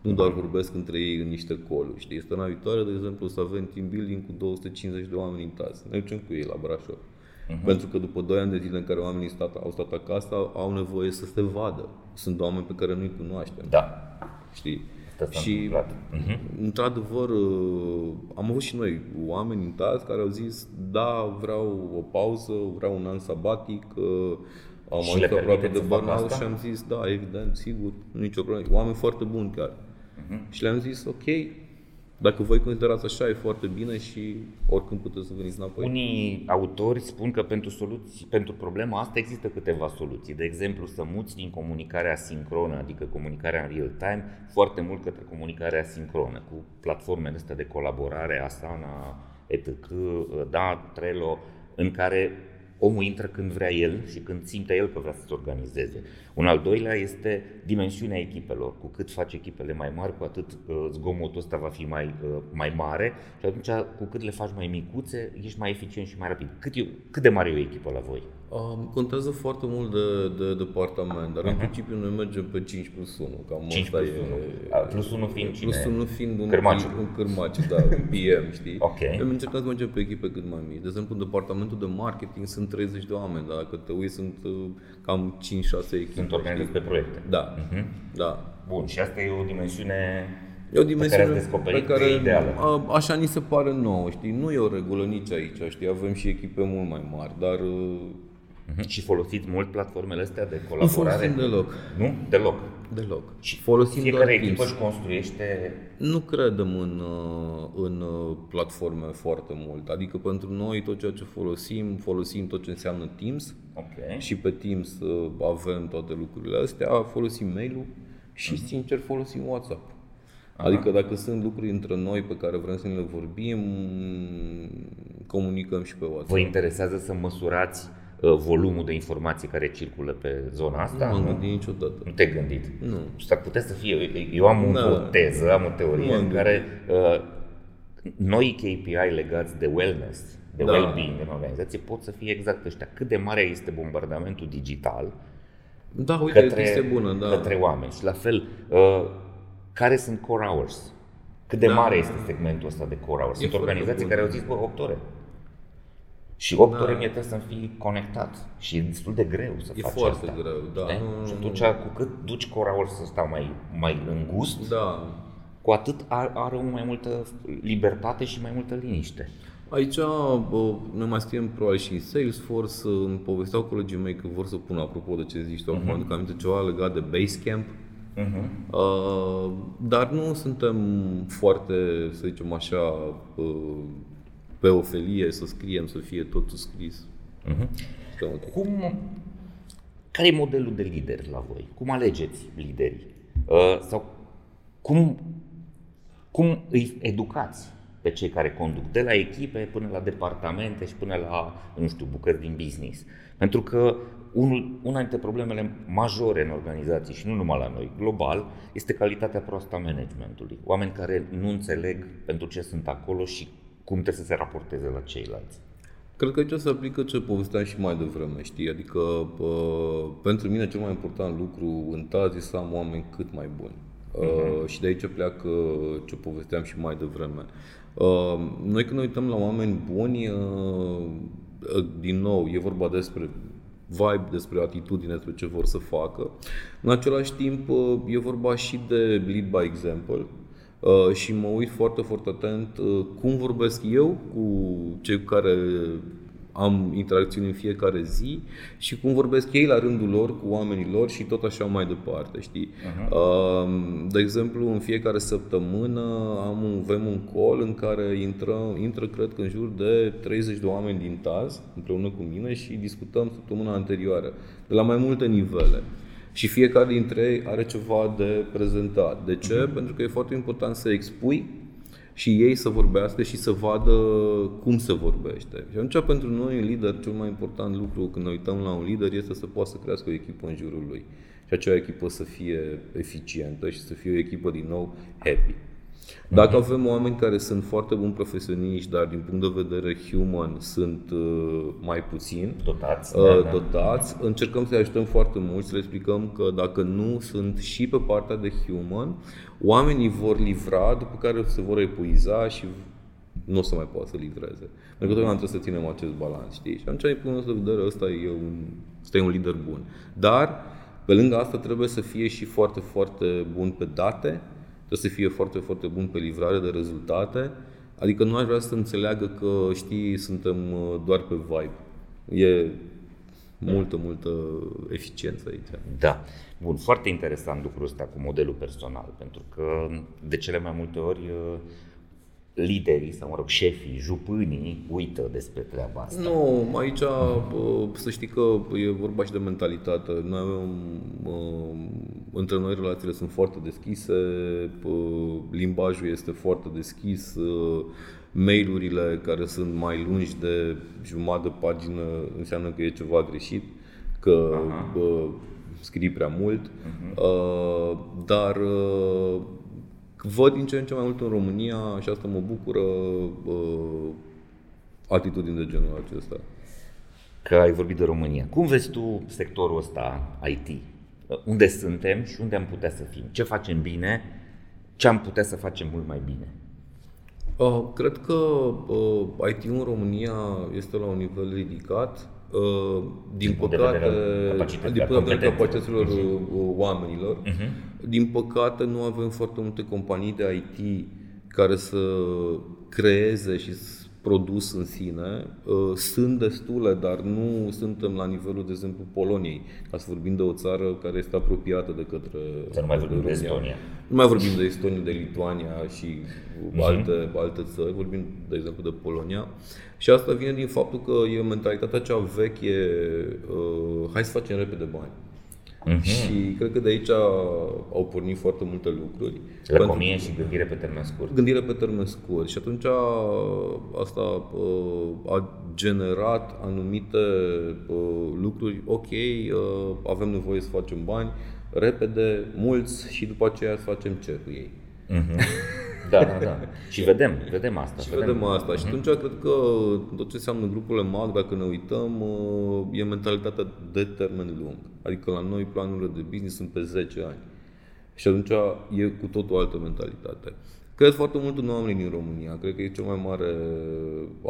S1: Nu doar vorbesc între ei în niște coluri. Știi? Este viitoare, de exemplu, să avem team building cu 250 de oameni în TAS. Ne ducem cu ei la Brașov. Uh-huh. Pentru că după 2 ani de zile în care oamenii stat, au stat acasă, au nevoie să se vadă. Sunt oameni pe care nu-i cunoaștem.
S3: Da.
S1: Știi? Și, uh-huh. într-adevăr, uh, am avut și noi oameni în taz care au zis, da, vreau o pauză, vreau un an sabatic, uh, am
S3: și ajuns aproape
S1: de burnout și am zis, da, evident, sigur, nicio problemă. Oameni foarte buni chiar. Uh-huh. Și le-am zis, ok, dacă voi considerați așa, e foarte bine și oricând puteți să veniți înapoi.
S3: Unii autori spun că pentru, soluții, pentru problema asta există câteva soluții. De exemplu, să muți din comunicarea sincronă, adică comunicarea în real time, foarte mult către comunicarea sincronă, cu platformele astea de colaborare, Asana, etc., da, Trello, în care omul intră când vrea el și când simte el că vrea să se organizeze. Un al doilea este dimensiunea echipelor. Cu cât faci echipele mai mari, cu atât uh, zgomotul ăsta va fi mai, uh, mai mare și atunci cu cât le faci mai micuțe, ești mai eficient și mai rapid. Cât, e, cât de mare e o echipă la voi?
S1: Um, contează foarte mult de, de departament, dar uh-huh. în mhm. principiu noi mergem pe 5 plus 1. Cam
S3: 5 plus 1. E, plus 1 fiind cine?
S1: Plus 1 fiind un,
S3: cârmaciu.
S1: un cârmaciu, da, un PM, știi?
S3: ok.
S1: Noi încercăm să mergem pe echipe cât mai mici. De exemplu, în departamentul de marketing sunt 30 de oameni, dar dacă te uiți sunt uh, cam 5-6 echipe.
S3: Sunt organizați pe proiecte.
S1: Da, uh-huh. da.
S3: Bun, și asta e o dimensiune
S1: E o dimensiune pe care,
S3: descoperit pe care ideală.
S1: A, așa ni se pare nouă, știi? Nu e o regulă nici aici, știi? Avem și echipe mult mai mari, dar uh,
S3: Uh-huh. Și folosiți mult platformele astea de colaborare?
S1: Nu folosim deloc.
S3: Nu? Deloc?
S1: Deloc.
S3: Și folosim fiecare echipă își construiește...
S1: Nu credem în, uh, în uh, platforme foarte mult. Adică pentru noi tot ceea ce folosim, folosim tot ce înseamnă Teams.
S3: Okay.
S1: Și pe Teams uh, avem toate lucrurile astea, folosim mail-ul și uh-huh. sincer folosim WhatsApp. Aha. Adică dacă sunt lucruri între noi pe care vrem să ne le vorbim, comunicăm și pe WhatsApp.
S3: Vă interesează să măsurați Uh, volumul de informații care circulă pe zona asta?
S1: Nu m-am gândit niciodată.
S3: Nu te-ai gândit?
S1: Nu.
S3: S-ar putea să fie. Eu am da. o teză, am o teorie în care uh, noi KPI legați de wellness, de da. well-being în organizație pot să fie exact ăștia. Cât de mare este bombardamentul digital
S1: da, uite,
S3: către,
S1: este bună, da.
S3: către oameni. Și la fel, uh, care sunt core hours? Cât de da. mare este segmentul ăsta de core hours? Sunt organizații care au zis, bă, 8 ore. Și 8 da. ore mie trebuie să fii conectat și e destul de greu să
S1: e
S3: faci
S1: foarte
S3: asta.
S1: greu, da.
S3: Nu, și atunci, cu cât duci core hours să stau mai, mai îngust,
S1: da.
S3: cu atât are, are mai multă libertate și mai multă liniște.
S1: Aici bă, noi mai scriem probabil și Salesforce, îmi povesteau colegii mei că vor să pună, apropo de ce zici tu, uh-huh. acum aminte ceva legat de Basecamp, uh-huh. uh, dar nu suntem foarte, să zicem așa, uh, pe o felie să scriem, să fie totul scris. Uh-huh.
S3: Okay. Cum, care e modelul de lider la voi? Cum alegeți liderii? Uh, sau cum, cum îi educați pe cei care conduc, de la echipe până la departamente și până la, nu știu, bucăți din business. Pentru că unul, una dintre problemele majore în organizații și nu numai la noi, global, este calitatea proastă a managementului. Oameni care nu înțeleg pentru ce sunt acolo și cum trebuie să se raporteze la ceilalți.
S1: Cred că aici se aplică ce povesteam și mai devreme, știi? Adică pă, pentru mine cel mai important lucru în TAZ este să am oameni cât mai buni. Uh-huh. Uh, și de aici pleacă ce povesteam și mai devreme. Uh, noi când ne uităm la oameni buni, uh, uh, din nou, e vorba despre vibe, despre atitudine, despre ce vor să facă. În același timp, e vorba și de lead by example și mă uit foarte, foarte atent cum vorbesc eu cu cei care am interacțiuni în fiecare zi și cum vorbesc ei la rândul lor cu oamenii lor și tot așa mai departe, știi? Uh-huh. De exemplu, în fiecare săptămână am un, avem un call în care intră, intră, cred că în jur de 30 de oameni din TAZ împreună cu mine și discutăm săptămâna anterioară, de la mai multe nivele. Și fiecare dintre ei are ceva de prezentat. De ce? Uh-huh. Pentru că e foarte important să expui și ei să vorbească și să vadă cum se vorbește. Și atunci, pentru noi, un lider, cel mai important lucru când ne uităm la un lider este să poată să crească o echipă în jurul lui. Și acea echipă să fie eficientă și să fie o echipă, din nou, happy. Dacă avem oameni care sunt foarte buni profesioniști, dar din punct de vedere human sunt uh, mai puțin
S3: dotați,
S1: uh, da, da. dotați încercăm să-i ajutăm foarte mult, să le explicăm că dacă nu sunt și pe partea de human, oamenii vor livra, după care se vor epuiza și nu o să mai poată să livreze. Pentru că totdeauna trebuie să ținem acest balans, știi? Și atunci, din punctul de vedere, ăsta e un, ăsta e un lider bun. Dar, pe lângă asta, trebuie să fie și foarte, foarte bun pe date, trebuie să fie foarte, foarte bun pe livrare de rezultate. Adică nu aș vrea să înțeleagă că, știi, suntem uh, doar pe vibe. E multă, multă eficiență aici.
S3: Da. Bun, foarte interesant lucrul ăsta cu modelul personal, pentru că de cele mai multe ori uh, liderii sau, mă rog, șefii, jupânii uită despre treaba asta.
S1: Nu, aici să știi că e vorba și de mentalitate. Noi avem, între noi relațiile sunt foarte deschise, limbajul este foarte deschis, mailurile care sunt mai lungi de jumătate de pagină înseamnă că e ceva greșit, că Aha. scrii prea mult, uh-huh. dar văd din ce în ce mai mult în România și asta mă bucură uh, atitudini de genul acesta.
S3: Că ai vorbit de România. Cum vezi tu sectorul ăsta IT? Unde suntem și unde am putea să fim? Ce facem bine? Ce am putea să facem mult mai bine?
S1: Uh, cred că uh, IT în România este la un nivel ridicat. Uh, din, din păcate, din punct de vedere capacităților uh-huh. oamenilor, uh-huh. din păcate nu avem foarte multe companii de IT care să creeze și produs în sine. Uh, sunt destule, dar nu suntem la nivelul, de exemplu, Poloniei, ca să vorbim de o țară care este apropiată de către
S3: Să nu mai vorbim de Estonia.
S1: Nu mai vorbim de Estonia, de Lituania și uh-huh. alte, alte țări, vorbim, de exemplu, de Polonia. Și asta vine din faptul că e mentalitatea cea veche, uh, hai să facem repede bani. Uh-huh. Și cred că de aici au pornit foarte multe lucruri.
S3: Lăcomie și gândire pe termen scurt.
S1: Gândire pe termen scurt. Și atunci asta uh, a generat anumite uh, lucruri. Ok, uh, avem nevoie să facem bani, repede, mulți și după aceea să facem ce cu ei. Uh-huh.
S3: Da, da, da. Și vedem, vedem asta.
S1: Și vedem, vedem asta. Uh-huh. Și mhm. atunci cred că tot ce înseamnă grupurile MAG, dacă ne uităm, uh, e mentalitatea de termen lung. Adică la noi planurile de business sunt pe 10 ani. Și atunci e cu tot o altă mentalitate. Cred foarte mult în oamenii din România. Cred că e cel mai mare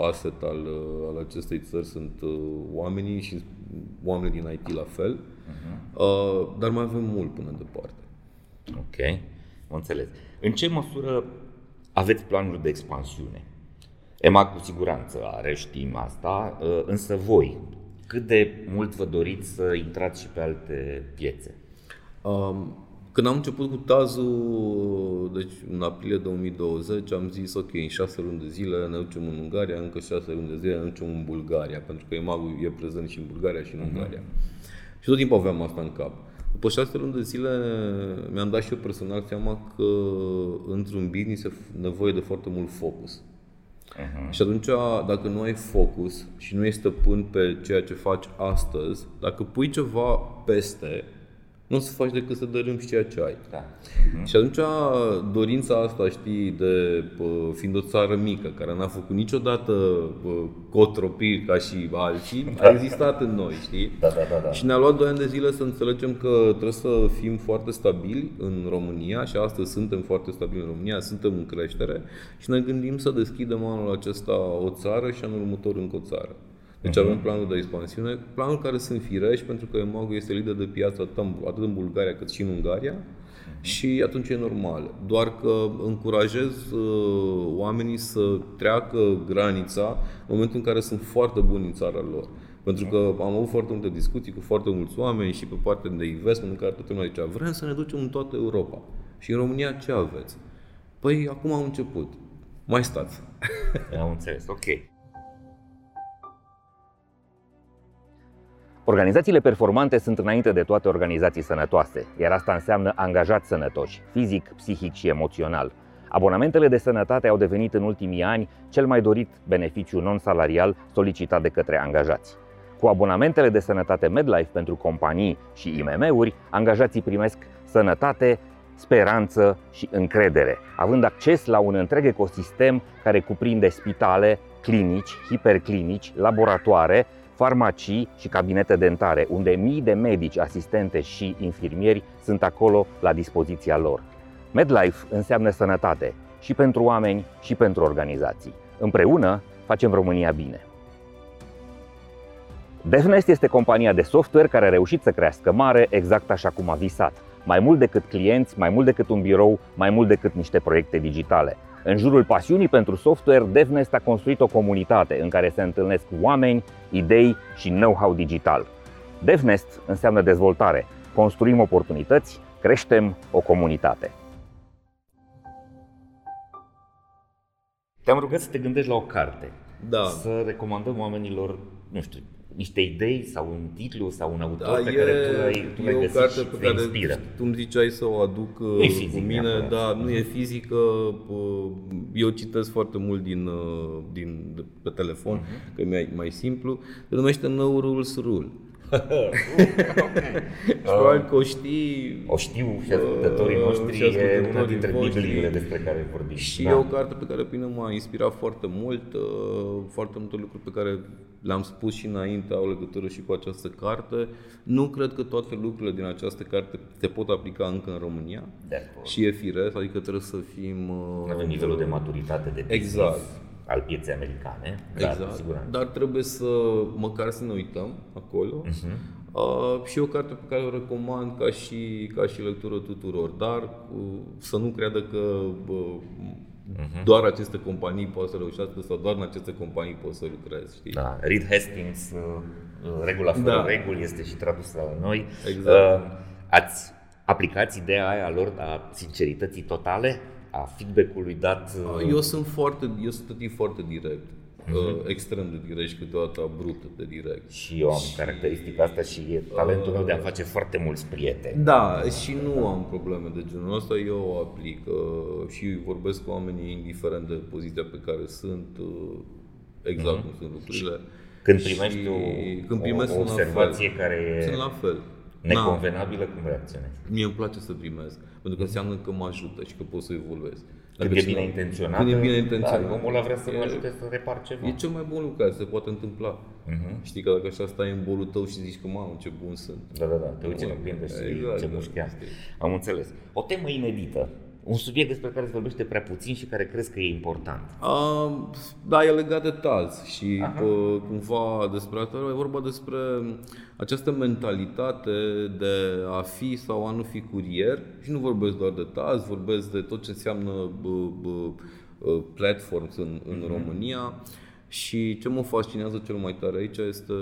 S1: asset al, al acestei țări sunt uh, oamenii și oamenii din IT la fel. Uh-huh. Uh, dar mai avem mult până departe.
S3: Ok, am înțeles. În ce măsură aveți planuri de expansiune? EMAG cu siguranță are, știm asta, uh, însă voi, cât de mult vă doriți să intrați și pe alte piețe?
S1: Um, când am început cu Tazul, deci în aprilie 2020, am zis ok, în șase luni de zile ne ducem în Ungaria, încă șase luni de zile ne ducem în Bulgaria, pentru că EMAG-ul e prezent și în Bulgaria și în uh-huh. Ungaria. Și tot timpul aveam asta în cap. După șase luni de zile mi-am dat și eu personal seama că într-un business e nevoie de foarte mult focus. Uh-huh. Și atunci, dacă nu ai focus și nu ești stăpân pe ceea ce faci astăzi, dacă pui ceva peste, nu o să faci decât să dărâm și ceea ce ai. Da. Uh-huh. Și atunci dorința asta, știi, de fiind o țară mică, care n-a făcut niciodată cotropiri ca și alții, da. a existat în noi, știi?
S3: Da, da, da, da.
S1: Și ne-a luat 2 ani de zile să înțelegem că trebuie să fim foarte stabili în România și astăzi suntem foarte stabili în România, suntem în creștere și ne gândim să deschidem anul acesta o țară și anul următor încă o țară. Deci avem planul de expansiune, planul care sunt firești pentru că Emago este lider de piață atât în Bulgaria cât și în Ungaria și atunci e normal. Doar că încurajez uh, oamenii să treacă granița în momentul în care sunt foarte buni în țara lor. Pentru că am avut foarte multe discuții cu foarte mulți oameni și pe partea de investment în care toată lumea zicea vrem să ne ducem în toată Europa. Și în România ce aveți? Păi acum am început. Mai stați.
S3: Am înțeles, ok. Organizațiile performante sunt înainte de toate organizații sănătoase, iar asta înseamnă angajați sănătoși, fizic, psihic și emoțional. Abonamentele de sănătate au devenit în ultimii ani cel mai dorit beneficiu non-salarial solicitat de către angajați. Cu abonamentele de sănătate MedLife pentru companii și IMM-uri, angajații primesc sănătate, speranță și încredere, având acces la un întreg ecosistem care cuprinde spitale, clinici, hiperclinici, laboratoare, farmacii și cabinete dentare, unde mii de medici, asistente și infirmieri sunt acolo la dispoziția lor. MedLife înseamnă sănătate și pentru oameni și pentru organizații. Împreună facem România bine. DevNest este compania de software care a reușit să crească mare exact așa cum a visat. Mai mult decât clienți, mai mult decât un birou, mai mult decât niște proiecte digitale. În jurul pasiunii pentru software, DevNest a construit o comunitate în care se întâlnesc oameni, idei și know-how digital. DevNest înseamnă dezvoltare. Construim oportunități, creștem o comunitate. Te-am rugat să te gândești la o carte.
S1: Da.
S3: Să recomandăm oamenilor, nu știu, niște idei sau un titlu sau un autor da, pe e, care tu l-ai, tu l-ai găsit și pe care inspiră.
S1: Tu îmi ziceai să o aduc nu uh, fizic, cu mine, da, nu e fizică. Uh, eu citesc foarte mult din, uh, din, de, pe telefon, uh-huh. că e mai, mai simplu. Se numește No Rules Rule. Probabil că o știi.
S3: O știu și ascultătorii noștri, și ascultătorii e una dintre Bibliile despre care vorbim.
S1: Și da. e o carte pe care pe mine m-a inspirat foarte mult, foarte multe lucruri pe care le-am spus și înainte, au legătură și cu această carte. Nu cred că toate lucrurile din această carte se pot aplica încă în România.
S3: De
S1: și e firesc, adică trebuie să fim...
S3: Avem nivelul de maturitate de business. Exact al pieței americane.
S1: Exact. Dar, siguranță. dar trebuie să măcar să ne uităm acolo. Uh-huh. Uh, și o carte pe care o recomand ca și, ca și lectură tuturor, dar uh, să nu creadă că uh, uh-huh. doar aceste companii pot să reușească sau doar în aceste companii pot să lucrezi. Știi?
S3: Da. Reed Hastings, uh, uh, Regula fără da. reguli, este și tradusă la noi.
S1: Exact. Uh,
S3: ați aplicați ideea aia lor a sincerității totale? a feedback-ului dat?
S1: Uh, eu sunt foarte, eu sunt tip foarte direct. Uh-huh. extrem de direct și câteodată abrupt de direct.
S3: Și eu am și, caracteristica asta și e talentul uh, meu de a face foarte mulți prieteni.
S1: Da, și nu am probleme de genul ăsta, eu o aplic uh, și vorbesc cu oamenii indiferent de poziția pe care sunt, uh, exact uh-huh. cum sunt lucrurile.
S3: Când primești și, o, când primești o, o observație care e...
S1: Sunt la fel.
S3: Neconvenabilă, cum reacționezi?
S1: Mie îmi place să primesc, pentru că înseamnă că mă ajută și că pot să evoluez.
S3: Când
S1: Adică
S3: e bine
S1: cineva-
S3: intenționat,
S1: Când e bine intenționat.
S3: da, omul ăla vrea să mă
S1: E-
S3: ajute să repar ceva.
S1: E cel mai bun lucru care se poate întâmpla.
S3: Mhm.
S1: Știi că dacă așa stai în bolul tău și zici că mamă ce bun sunt.
S3: Da, da, da, te uiți în oglindă și
S1: Exact,
S3: ce
S1: da,
S3: mușchea.
S1: știi.
S3: Am înțeles. O temă inedită, un subiect despre care se vorbește prea puțin și care crezi că e important.
S1: Um, da, e legat de taz și
S3: Aha.
S1: uh, cumva despre asta e vorba despre această mentalitate de a fi sau a nu fi curier și nu vorbesc doar de taz, vorbesc de tot ce înseamnă bă, bă, uh, platforms în, în România și ce mă fascinează cel mai tare aici este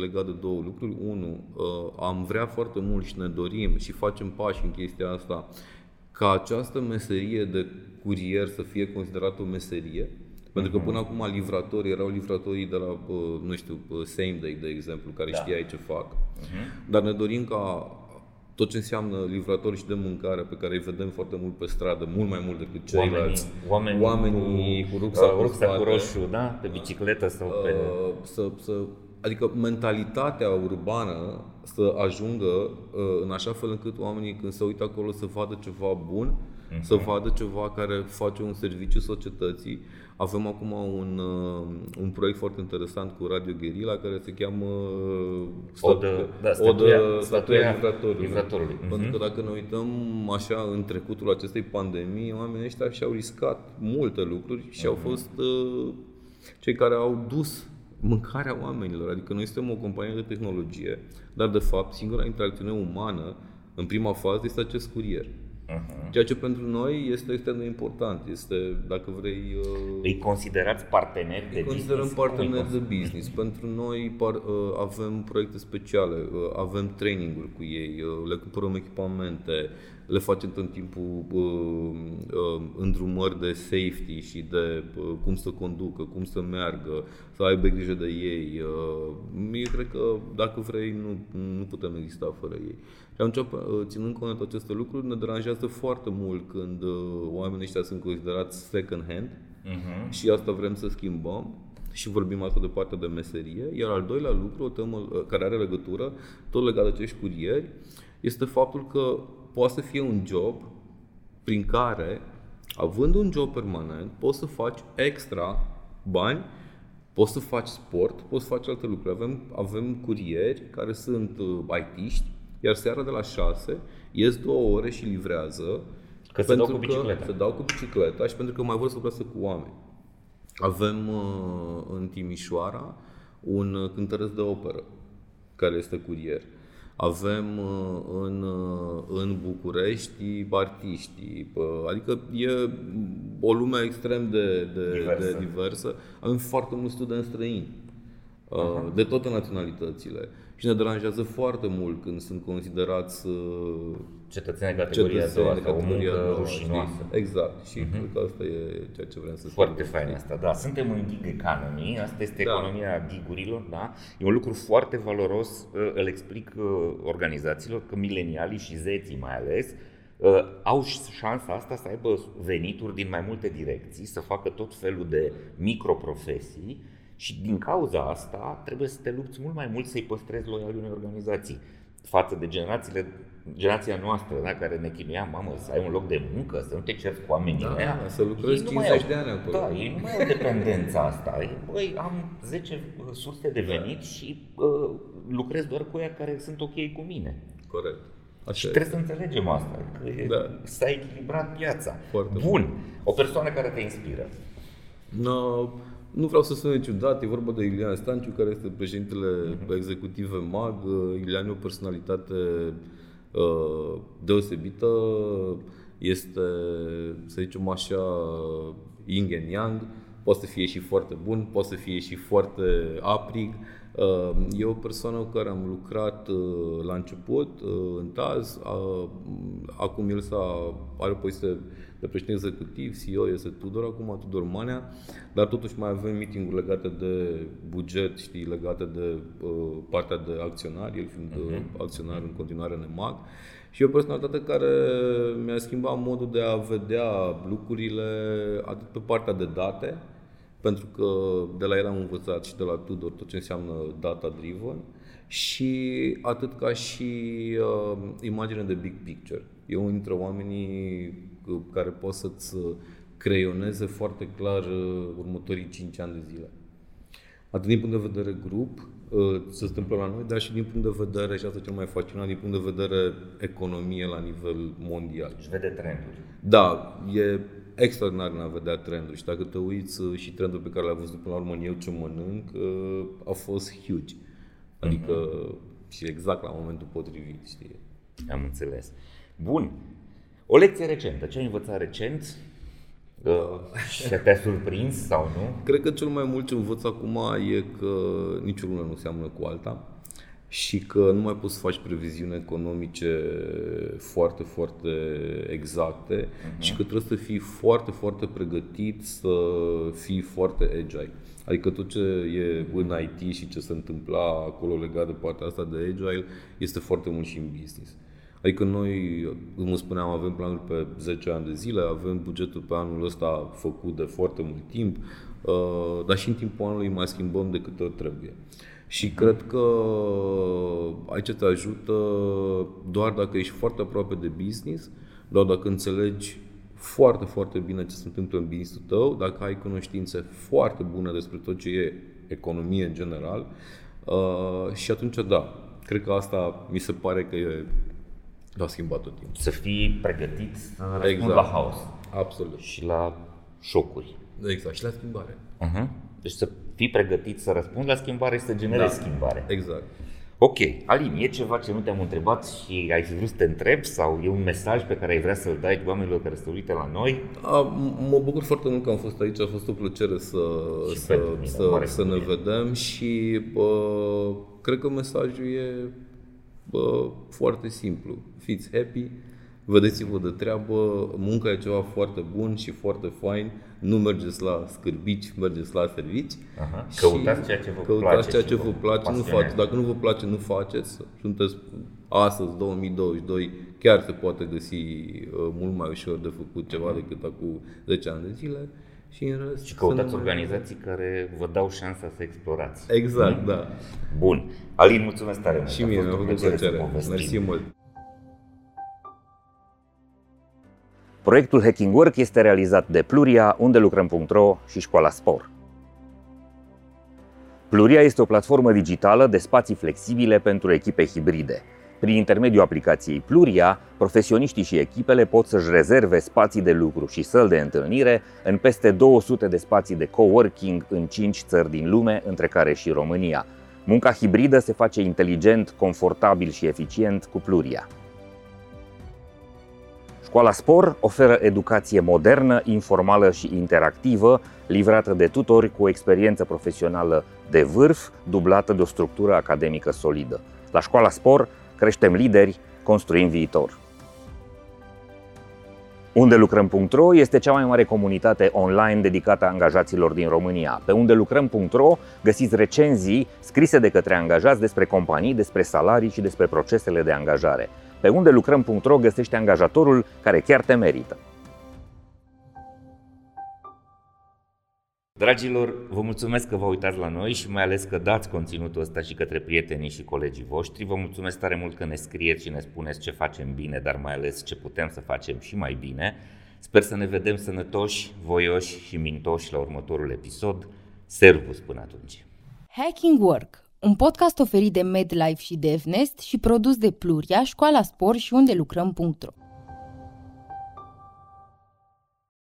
S1: legat de două lucruri. Unu, uh, am vrea foarte mult și ne dorim și facem pași în chestia asta ca această meserie de curier să fie considerată o meserie. Pentru că până acum livratorii erau livratorii de la, bă, nu știu, bă, Same Day, de exemplu, care
S3: Da.
S1: știai ce fac. Dar ne dorim ca tot ce înseamnă livratori și de mâncare pe care îi vedem foarte mult pe stradă, mult mai mult decât ceilalți,
S3: oamenii,
S1: oamenii cu
S3: uh,
S1: rucsac cu
S3: rucsacul
S1: spate,
S3: roșu, da? Pe bicicletă sau pe...
S1: Uh, să, să, adică mentalitatea urbană să ajungă uh, în așa fel încât oamenii când se uită acolo să vadă ceva bun, să vadă ceva care face un serviciu societății. Avem acum un, uh, un proiect foarte interesant cu Radio Guerilla care se cheamă uh,
S3: Odă- da,
S1: Odă-
S3: statuia-
S1: statuia
S3: statuia
S1: livratorului.
S3: livratorului.
S1: Pentru că dacă ne uităm așa în trecutul acestei pandemii, oamenii ăștia și-au riscat multe lucruri și au fost uh, cei care au dus mâncarea oamenilor. Adică noi suntem o companie de tehnologie, dar de fapt singura interacțiune umană în prima fază este acest curier.
S3: Mhm.
S1: Ceea ce pentru noi este extrem de important. Este, dacă vrei, uh,
S3: Îi considerați parteneri de
S1: îi considerăm
S3: business? Cum îi
S1: parteneri de
S3: considerați?
S1: business. Pentru noi par, uh, avem proiecte speciale, uh, avem training-uri cu ei, uh, le cumpărăm echipamente, le facem tot timpul uh, uh, îndrumări de safety și de uh, cum să conducă, cum să meargă, să aibă grijă de ei. Uh, eu cred că dacă vrei, nu, nu putem exista fără ei. Și atunci, uh, ținând cont de aceste lucruri, ne deranjează foarte mult când uh, oamenii ăștia sunt considerați second hand,
S3: Mhm.
S1: și asta vrem să schimbăm și vorbim asta de partea de meserie. Iar al doilea lucru, o temă uh, care are legătură, tot legat de acești curieri, este faptul că poate să fie un job prin care, având un job permanent, poți să faci extra bani, poți să faci sport, poți să faci alte lucruri. Avem, avem curieri care sunt uh, IT-ști, iar seara de la 6 ies două ore și livrează
S3: Că se dau
S1: pentru
S3: cu bicicleta.
S1: Că se dau cu bicicleta și pentru că mai vor să vorbească cu oameni. Avem uh, în Timișoara un uh, cântăresc de operă care este curier. Avem uh, în, uh, în București artiști, uh, adică e o lume extrem de, de,
S3: Diversă.
S1: de diversă. Avem foarte mulți studenți străini, uh, de toate naționalitățile. Și ne deranjează foarte mult când sunt considerați uh,
S3: Cetățeni de categoria a doua,
S1: cetățeni,
S3: sau o
S1: categoria a
S3: muncă
S1: doua,
S3: rușinoasă.
S1: știi? Exact. Și cred că asta e ceea ce vrem să
S3: Foarte
S1: schimbăm.
S3: fain asta, da. Suntem în gig economy, asta este
S1: Da.
S3: economia gigurilor, da. E un lucru foarte valoros, uh, îl explic uh, organizațiilor că milenialii și zeții mai ales uh, au și șansa asta să aibă venituri din mai multe direcții, să facă tot felul de microprofesii și din cauza asta trebuie să te lupți mult mai mult să-i păstrezi loiali unei organizații față de generațiile generația noastră, da, care ne chinuia, mamă, să ai un loc de muncă, să nu te cerți cu oamenii
S1: Da,
S3: ăia.
S1: da, să lucrezi
S3: Ei nu mai
S1: 50
S3: au-
S1: de ani acolo.
S3: Da, ei nu mai au dependența asta. Ei, Băi, am 10 surse de venit și uh, lucrez doar cu ea care sunt ok cu mine.
S1: Corect.
S3: Și
S1: Așa e.
S3: trebuie să înțelegem asta, că e,
S1: Da.
S3: s-a echilibrat piața.
S1: Foarte
S3: Bun, o persoană care te inspiră.
S1: No, nu vreau să sune ciudat, e vorba de Iulian Stanciu, care este președintele executiv MAG. Iulian e o personalitate uh, deosebită, este, să zicem așa, yin and yang, poate să fie și foarte bun, poate să fie și foarte aprig. Uh, E o persoană cu care am lucrat uh, la început, uh, în TAZ, uh, acum el s-a, are o poziție de președinte executiv, CEO este Tudor, acum Tudor Manea, dar totuși mai avem meeting legate de buget, știi, legate de uh, partea de acționari, el fiind uh, acționar în continuare în EMAG. Și e o personalitate care mi-a schimbat modul de a vedea lucrurile atât pe partea de date, pentru că de la el am învățat și de la Tudor tot ce înseamnă data-driven și atât ca și uh, imagine de big picture. E unul dintre oamenii cu care poți să-ți creioneze foarte clar uh, următorii 5 ani de zile. Atât din punct de vedere grup, uh, ce se întâmplă la noi, dar și din punct de vedere, și asta cel mai fascinant, din punct de vedere economie la nivel mondial.
S3: Și vede trenduri.
S1: Da, e extraordinar în a vedea trenduri și dacă te uiți uh, și trendul pe care l-a văzut până la urmă în Eu ce mănânc, a fost huge. Adică uh-huh. și exact la momentul potrivit, știi?
S3: Am înțeles. Bun. O lecție recentă. Ce ai învățat recent? Și te-a surprins sau nu?
S1: Cred că cel mai mult ce învăț acum e că nicio lună nu seamănă cu alta și că nu mai poți să faci previziuni economice foarte, foarte exacte uh-huh. și că trebuie să fii foarte, foarte pregătit să fii foarte agile. Adică tot ce e în IT și ce se întâmpla acolo legat de partea asta de agile este foarte mult și în business. Adică noi, cum spuneam, avem planuri pe 10 ani de zile, avem bugetul pe anul ăsta făcut de foarte mult timp, uh, dar și în timpul anului mai schimbăm de câte ori trebuie. Și cred că aici te ajută doar dacă ești foarte aproape de business, doar dacă înțelegi foarte, foarte bine ce se întâmplă în business tău, dacă ai cunoștințe foarte bune despre tot ce e economie în general. Uh, și atunci, da, cred că asta mi se pare că e a schimbat tot timpul.
S3: Să fii pregătit să răspund exact. la haos.
S1: Absolut.
S3: Și la șocuri.
S1: Exact, și la schimbare.
S3: Uh-huh. Deci să fii pregătit să răspunzi la schimbare și să generezi da. schimbare.
S1: Exact.
S3: Ok, Alin, e ceva ce nu te-am întrebat și ai fi vrut să te întrebi sau e un mesaj pe care ai vrea să-l dai oamenilor care se uită la noi?
S1: A, mă bucur foarte mult că am fost aici, a fost o plăcere să, să, mine, să, să ne vedem și bă, cred că mesajul e bă, foarte simplu. Fiți happy, vedeți-vă de treabă, munca e ceva foarte bun și foarte fain, nu mergeți la scârbici, mergeți la servici.
S3: Aha. Căutați ceea ce vă
S1: căutați
S3: place.
S1: ceea ce vă place, nu faceți. Dacă nu vă place, nu faceți. Sunteți astăzi, 2022, chiar se poate găsi uh, mult mai ușor de făcut ceva uh-huh. decât acum 10 ani de zile. Și, în rest,
S3: și căutați organizații mai... care vă dau șansa să explorați.
S1: Exact, mm? da.
S3: Bun. Alin, mulțumesc tare mult.
S1: Și mie, mi-a făcut plăcere. Mersi mult.
S3: Proiectul Hacking Work este realizat de Pluria, unde lucrăm.ro și Școala Spor. Pluria este o platformă digitală de spații flexibile pentru echipe hibride. Prin intermediul aplicației Pluria, profesioniștii și echipele pot să-și rezerve spații de lucru și săl de întâlnire în peste 200 de spații de coworking în 5 țări din lume, între care și România. Munca hibridă se face inteligent, confortabil și eficient cu Pluria. Școala Spor oferă educație modernă, informală și interactivă, livrată de tutori cu o experiență profesională de vârf, dublată de o structură academică solidă. La Școala Spor creștem lideri, construim viitor. Unde lucrăm.ro este cea mai mare comunitate online dedicată angajaților din România. Pe unde lucrăm.ro găsiți recenzii scrise de către angajați despre companii, despre salarii și despre procesele de angajare. Pe unde lucrăm.ro găsește angajatorul care chiar te merită. Dragilor, vă mulțumesc că vă uitați la noi și mai ales că dați conținutul ăsta și către prietenii și colegii voștri. Vă mulțumesc tare mult că ne scrieți și ne spuneți ce facem bine, dar mai ales ce putem să facem și mai bine. Sper să ne vedem sănătoși, voioși și mintoși la următorul episod. Servus până atunci!
S2: Hacking Work, un podcast oferit de MedLife și DevNest și produs de Pluria, Școala Spor și unde lucrăm.ro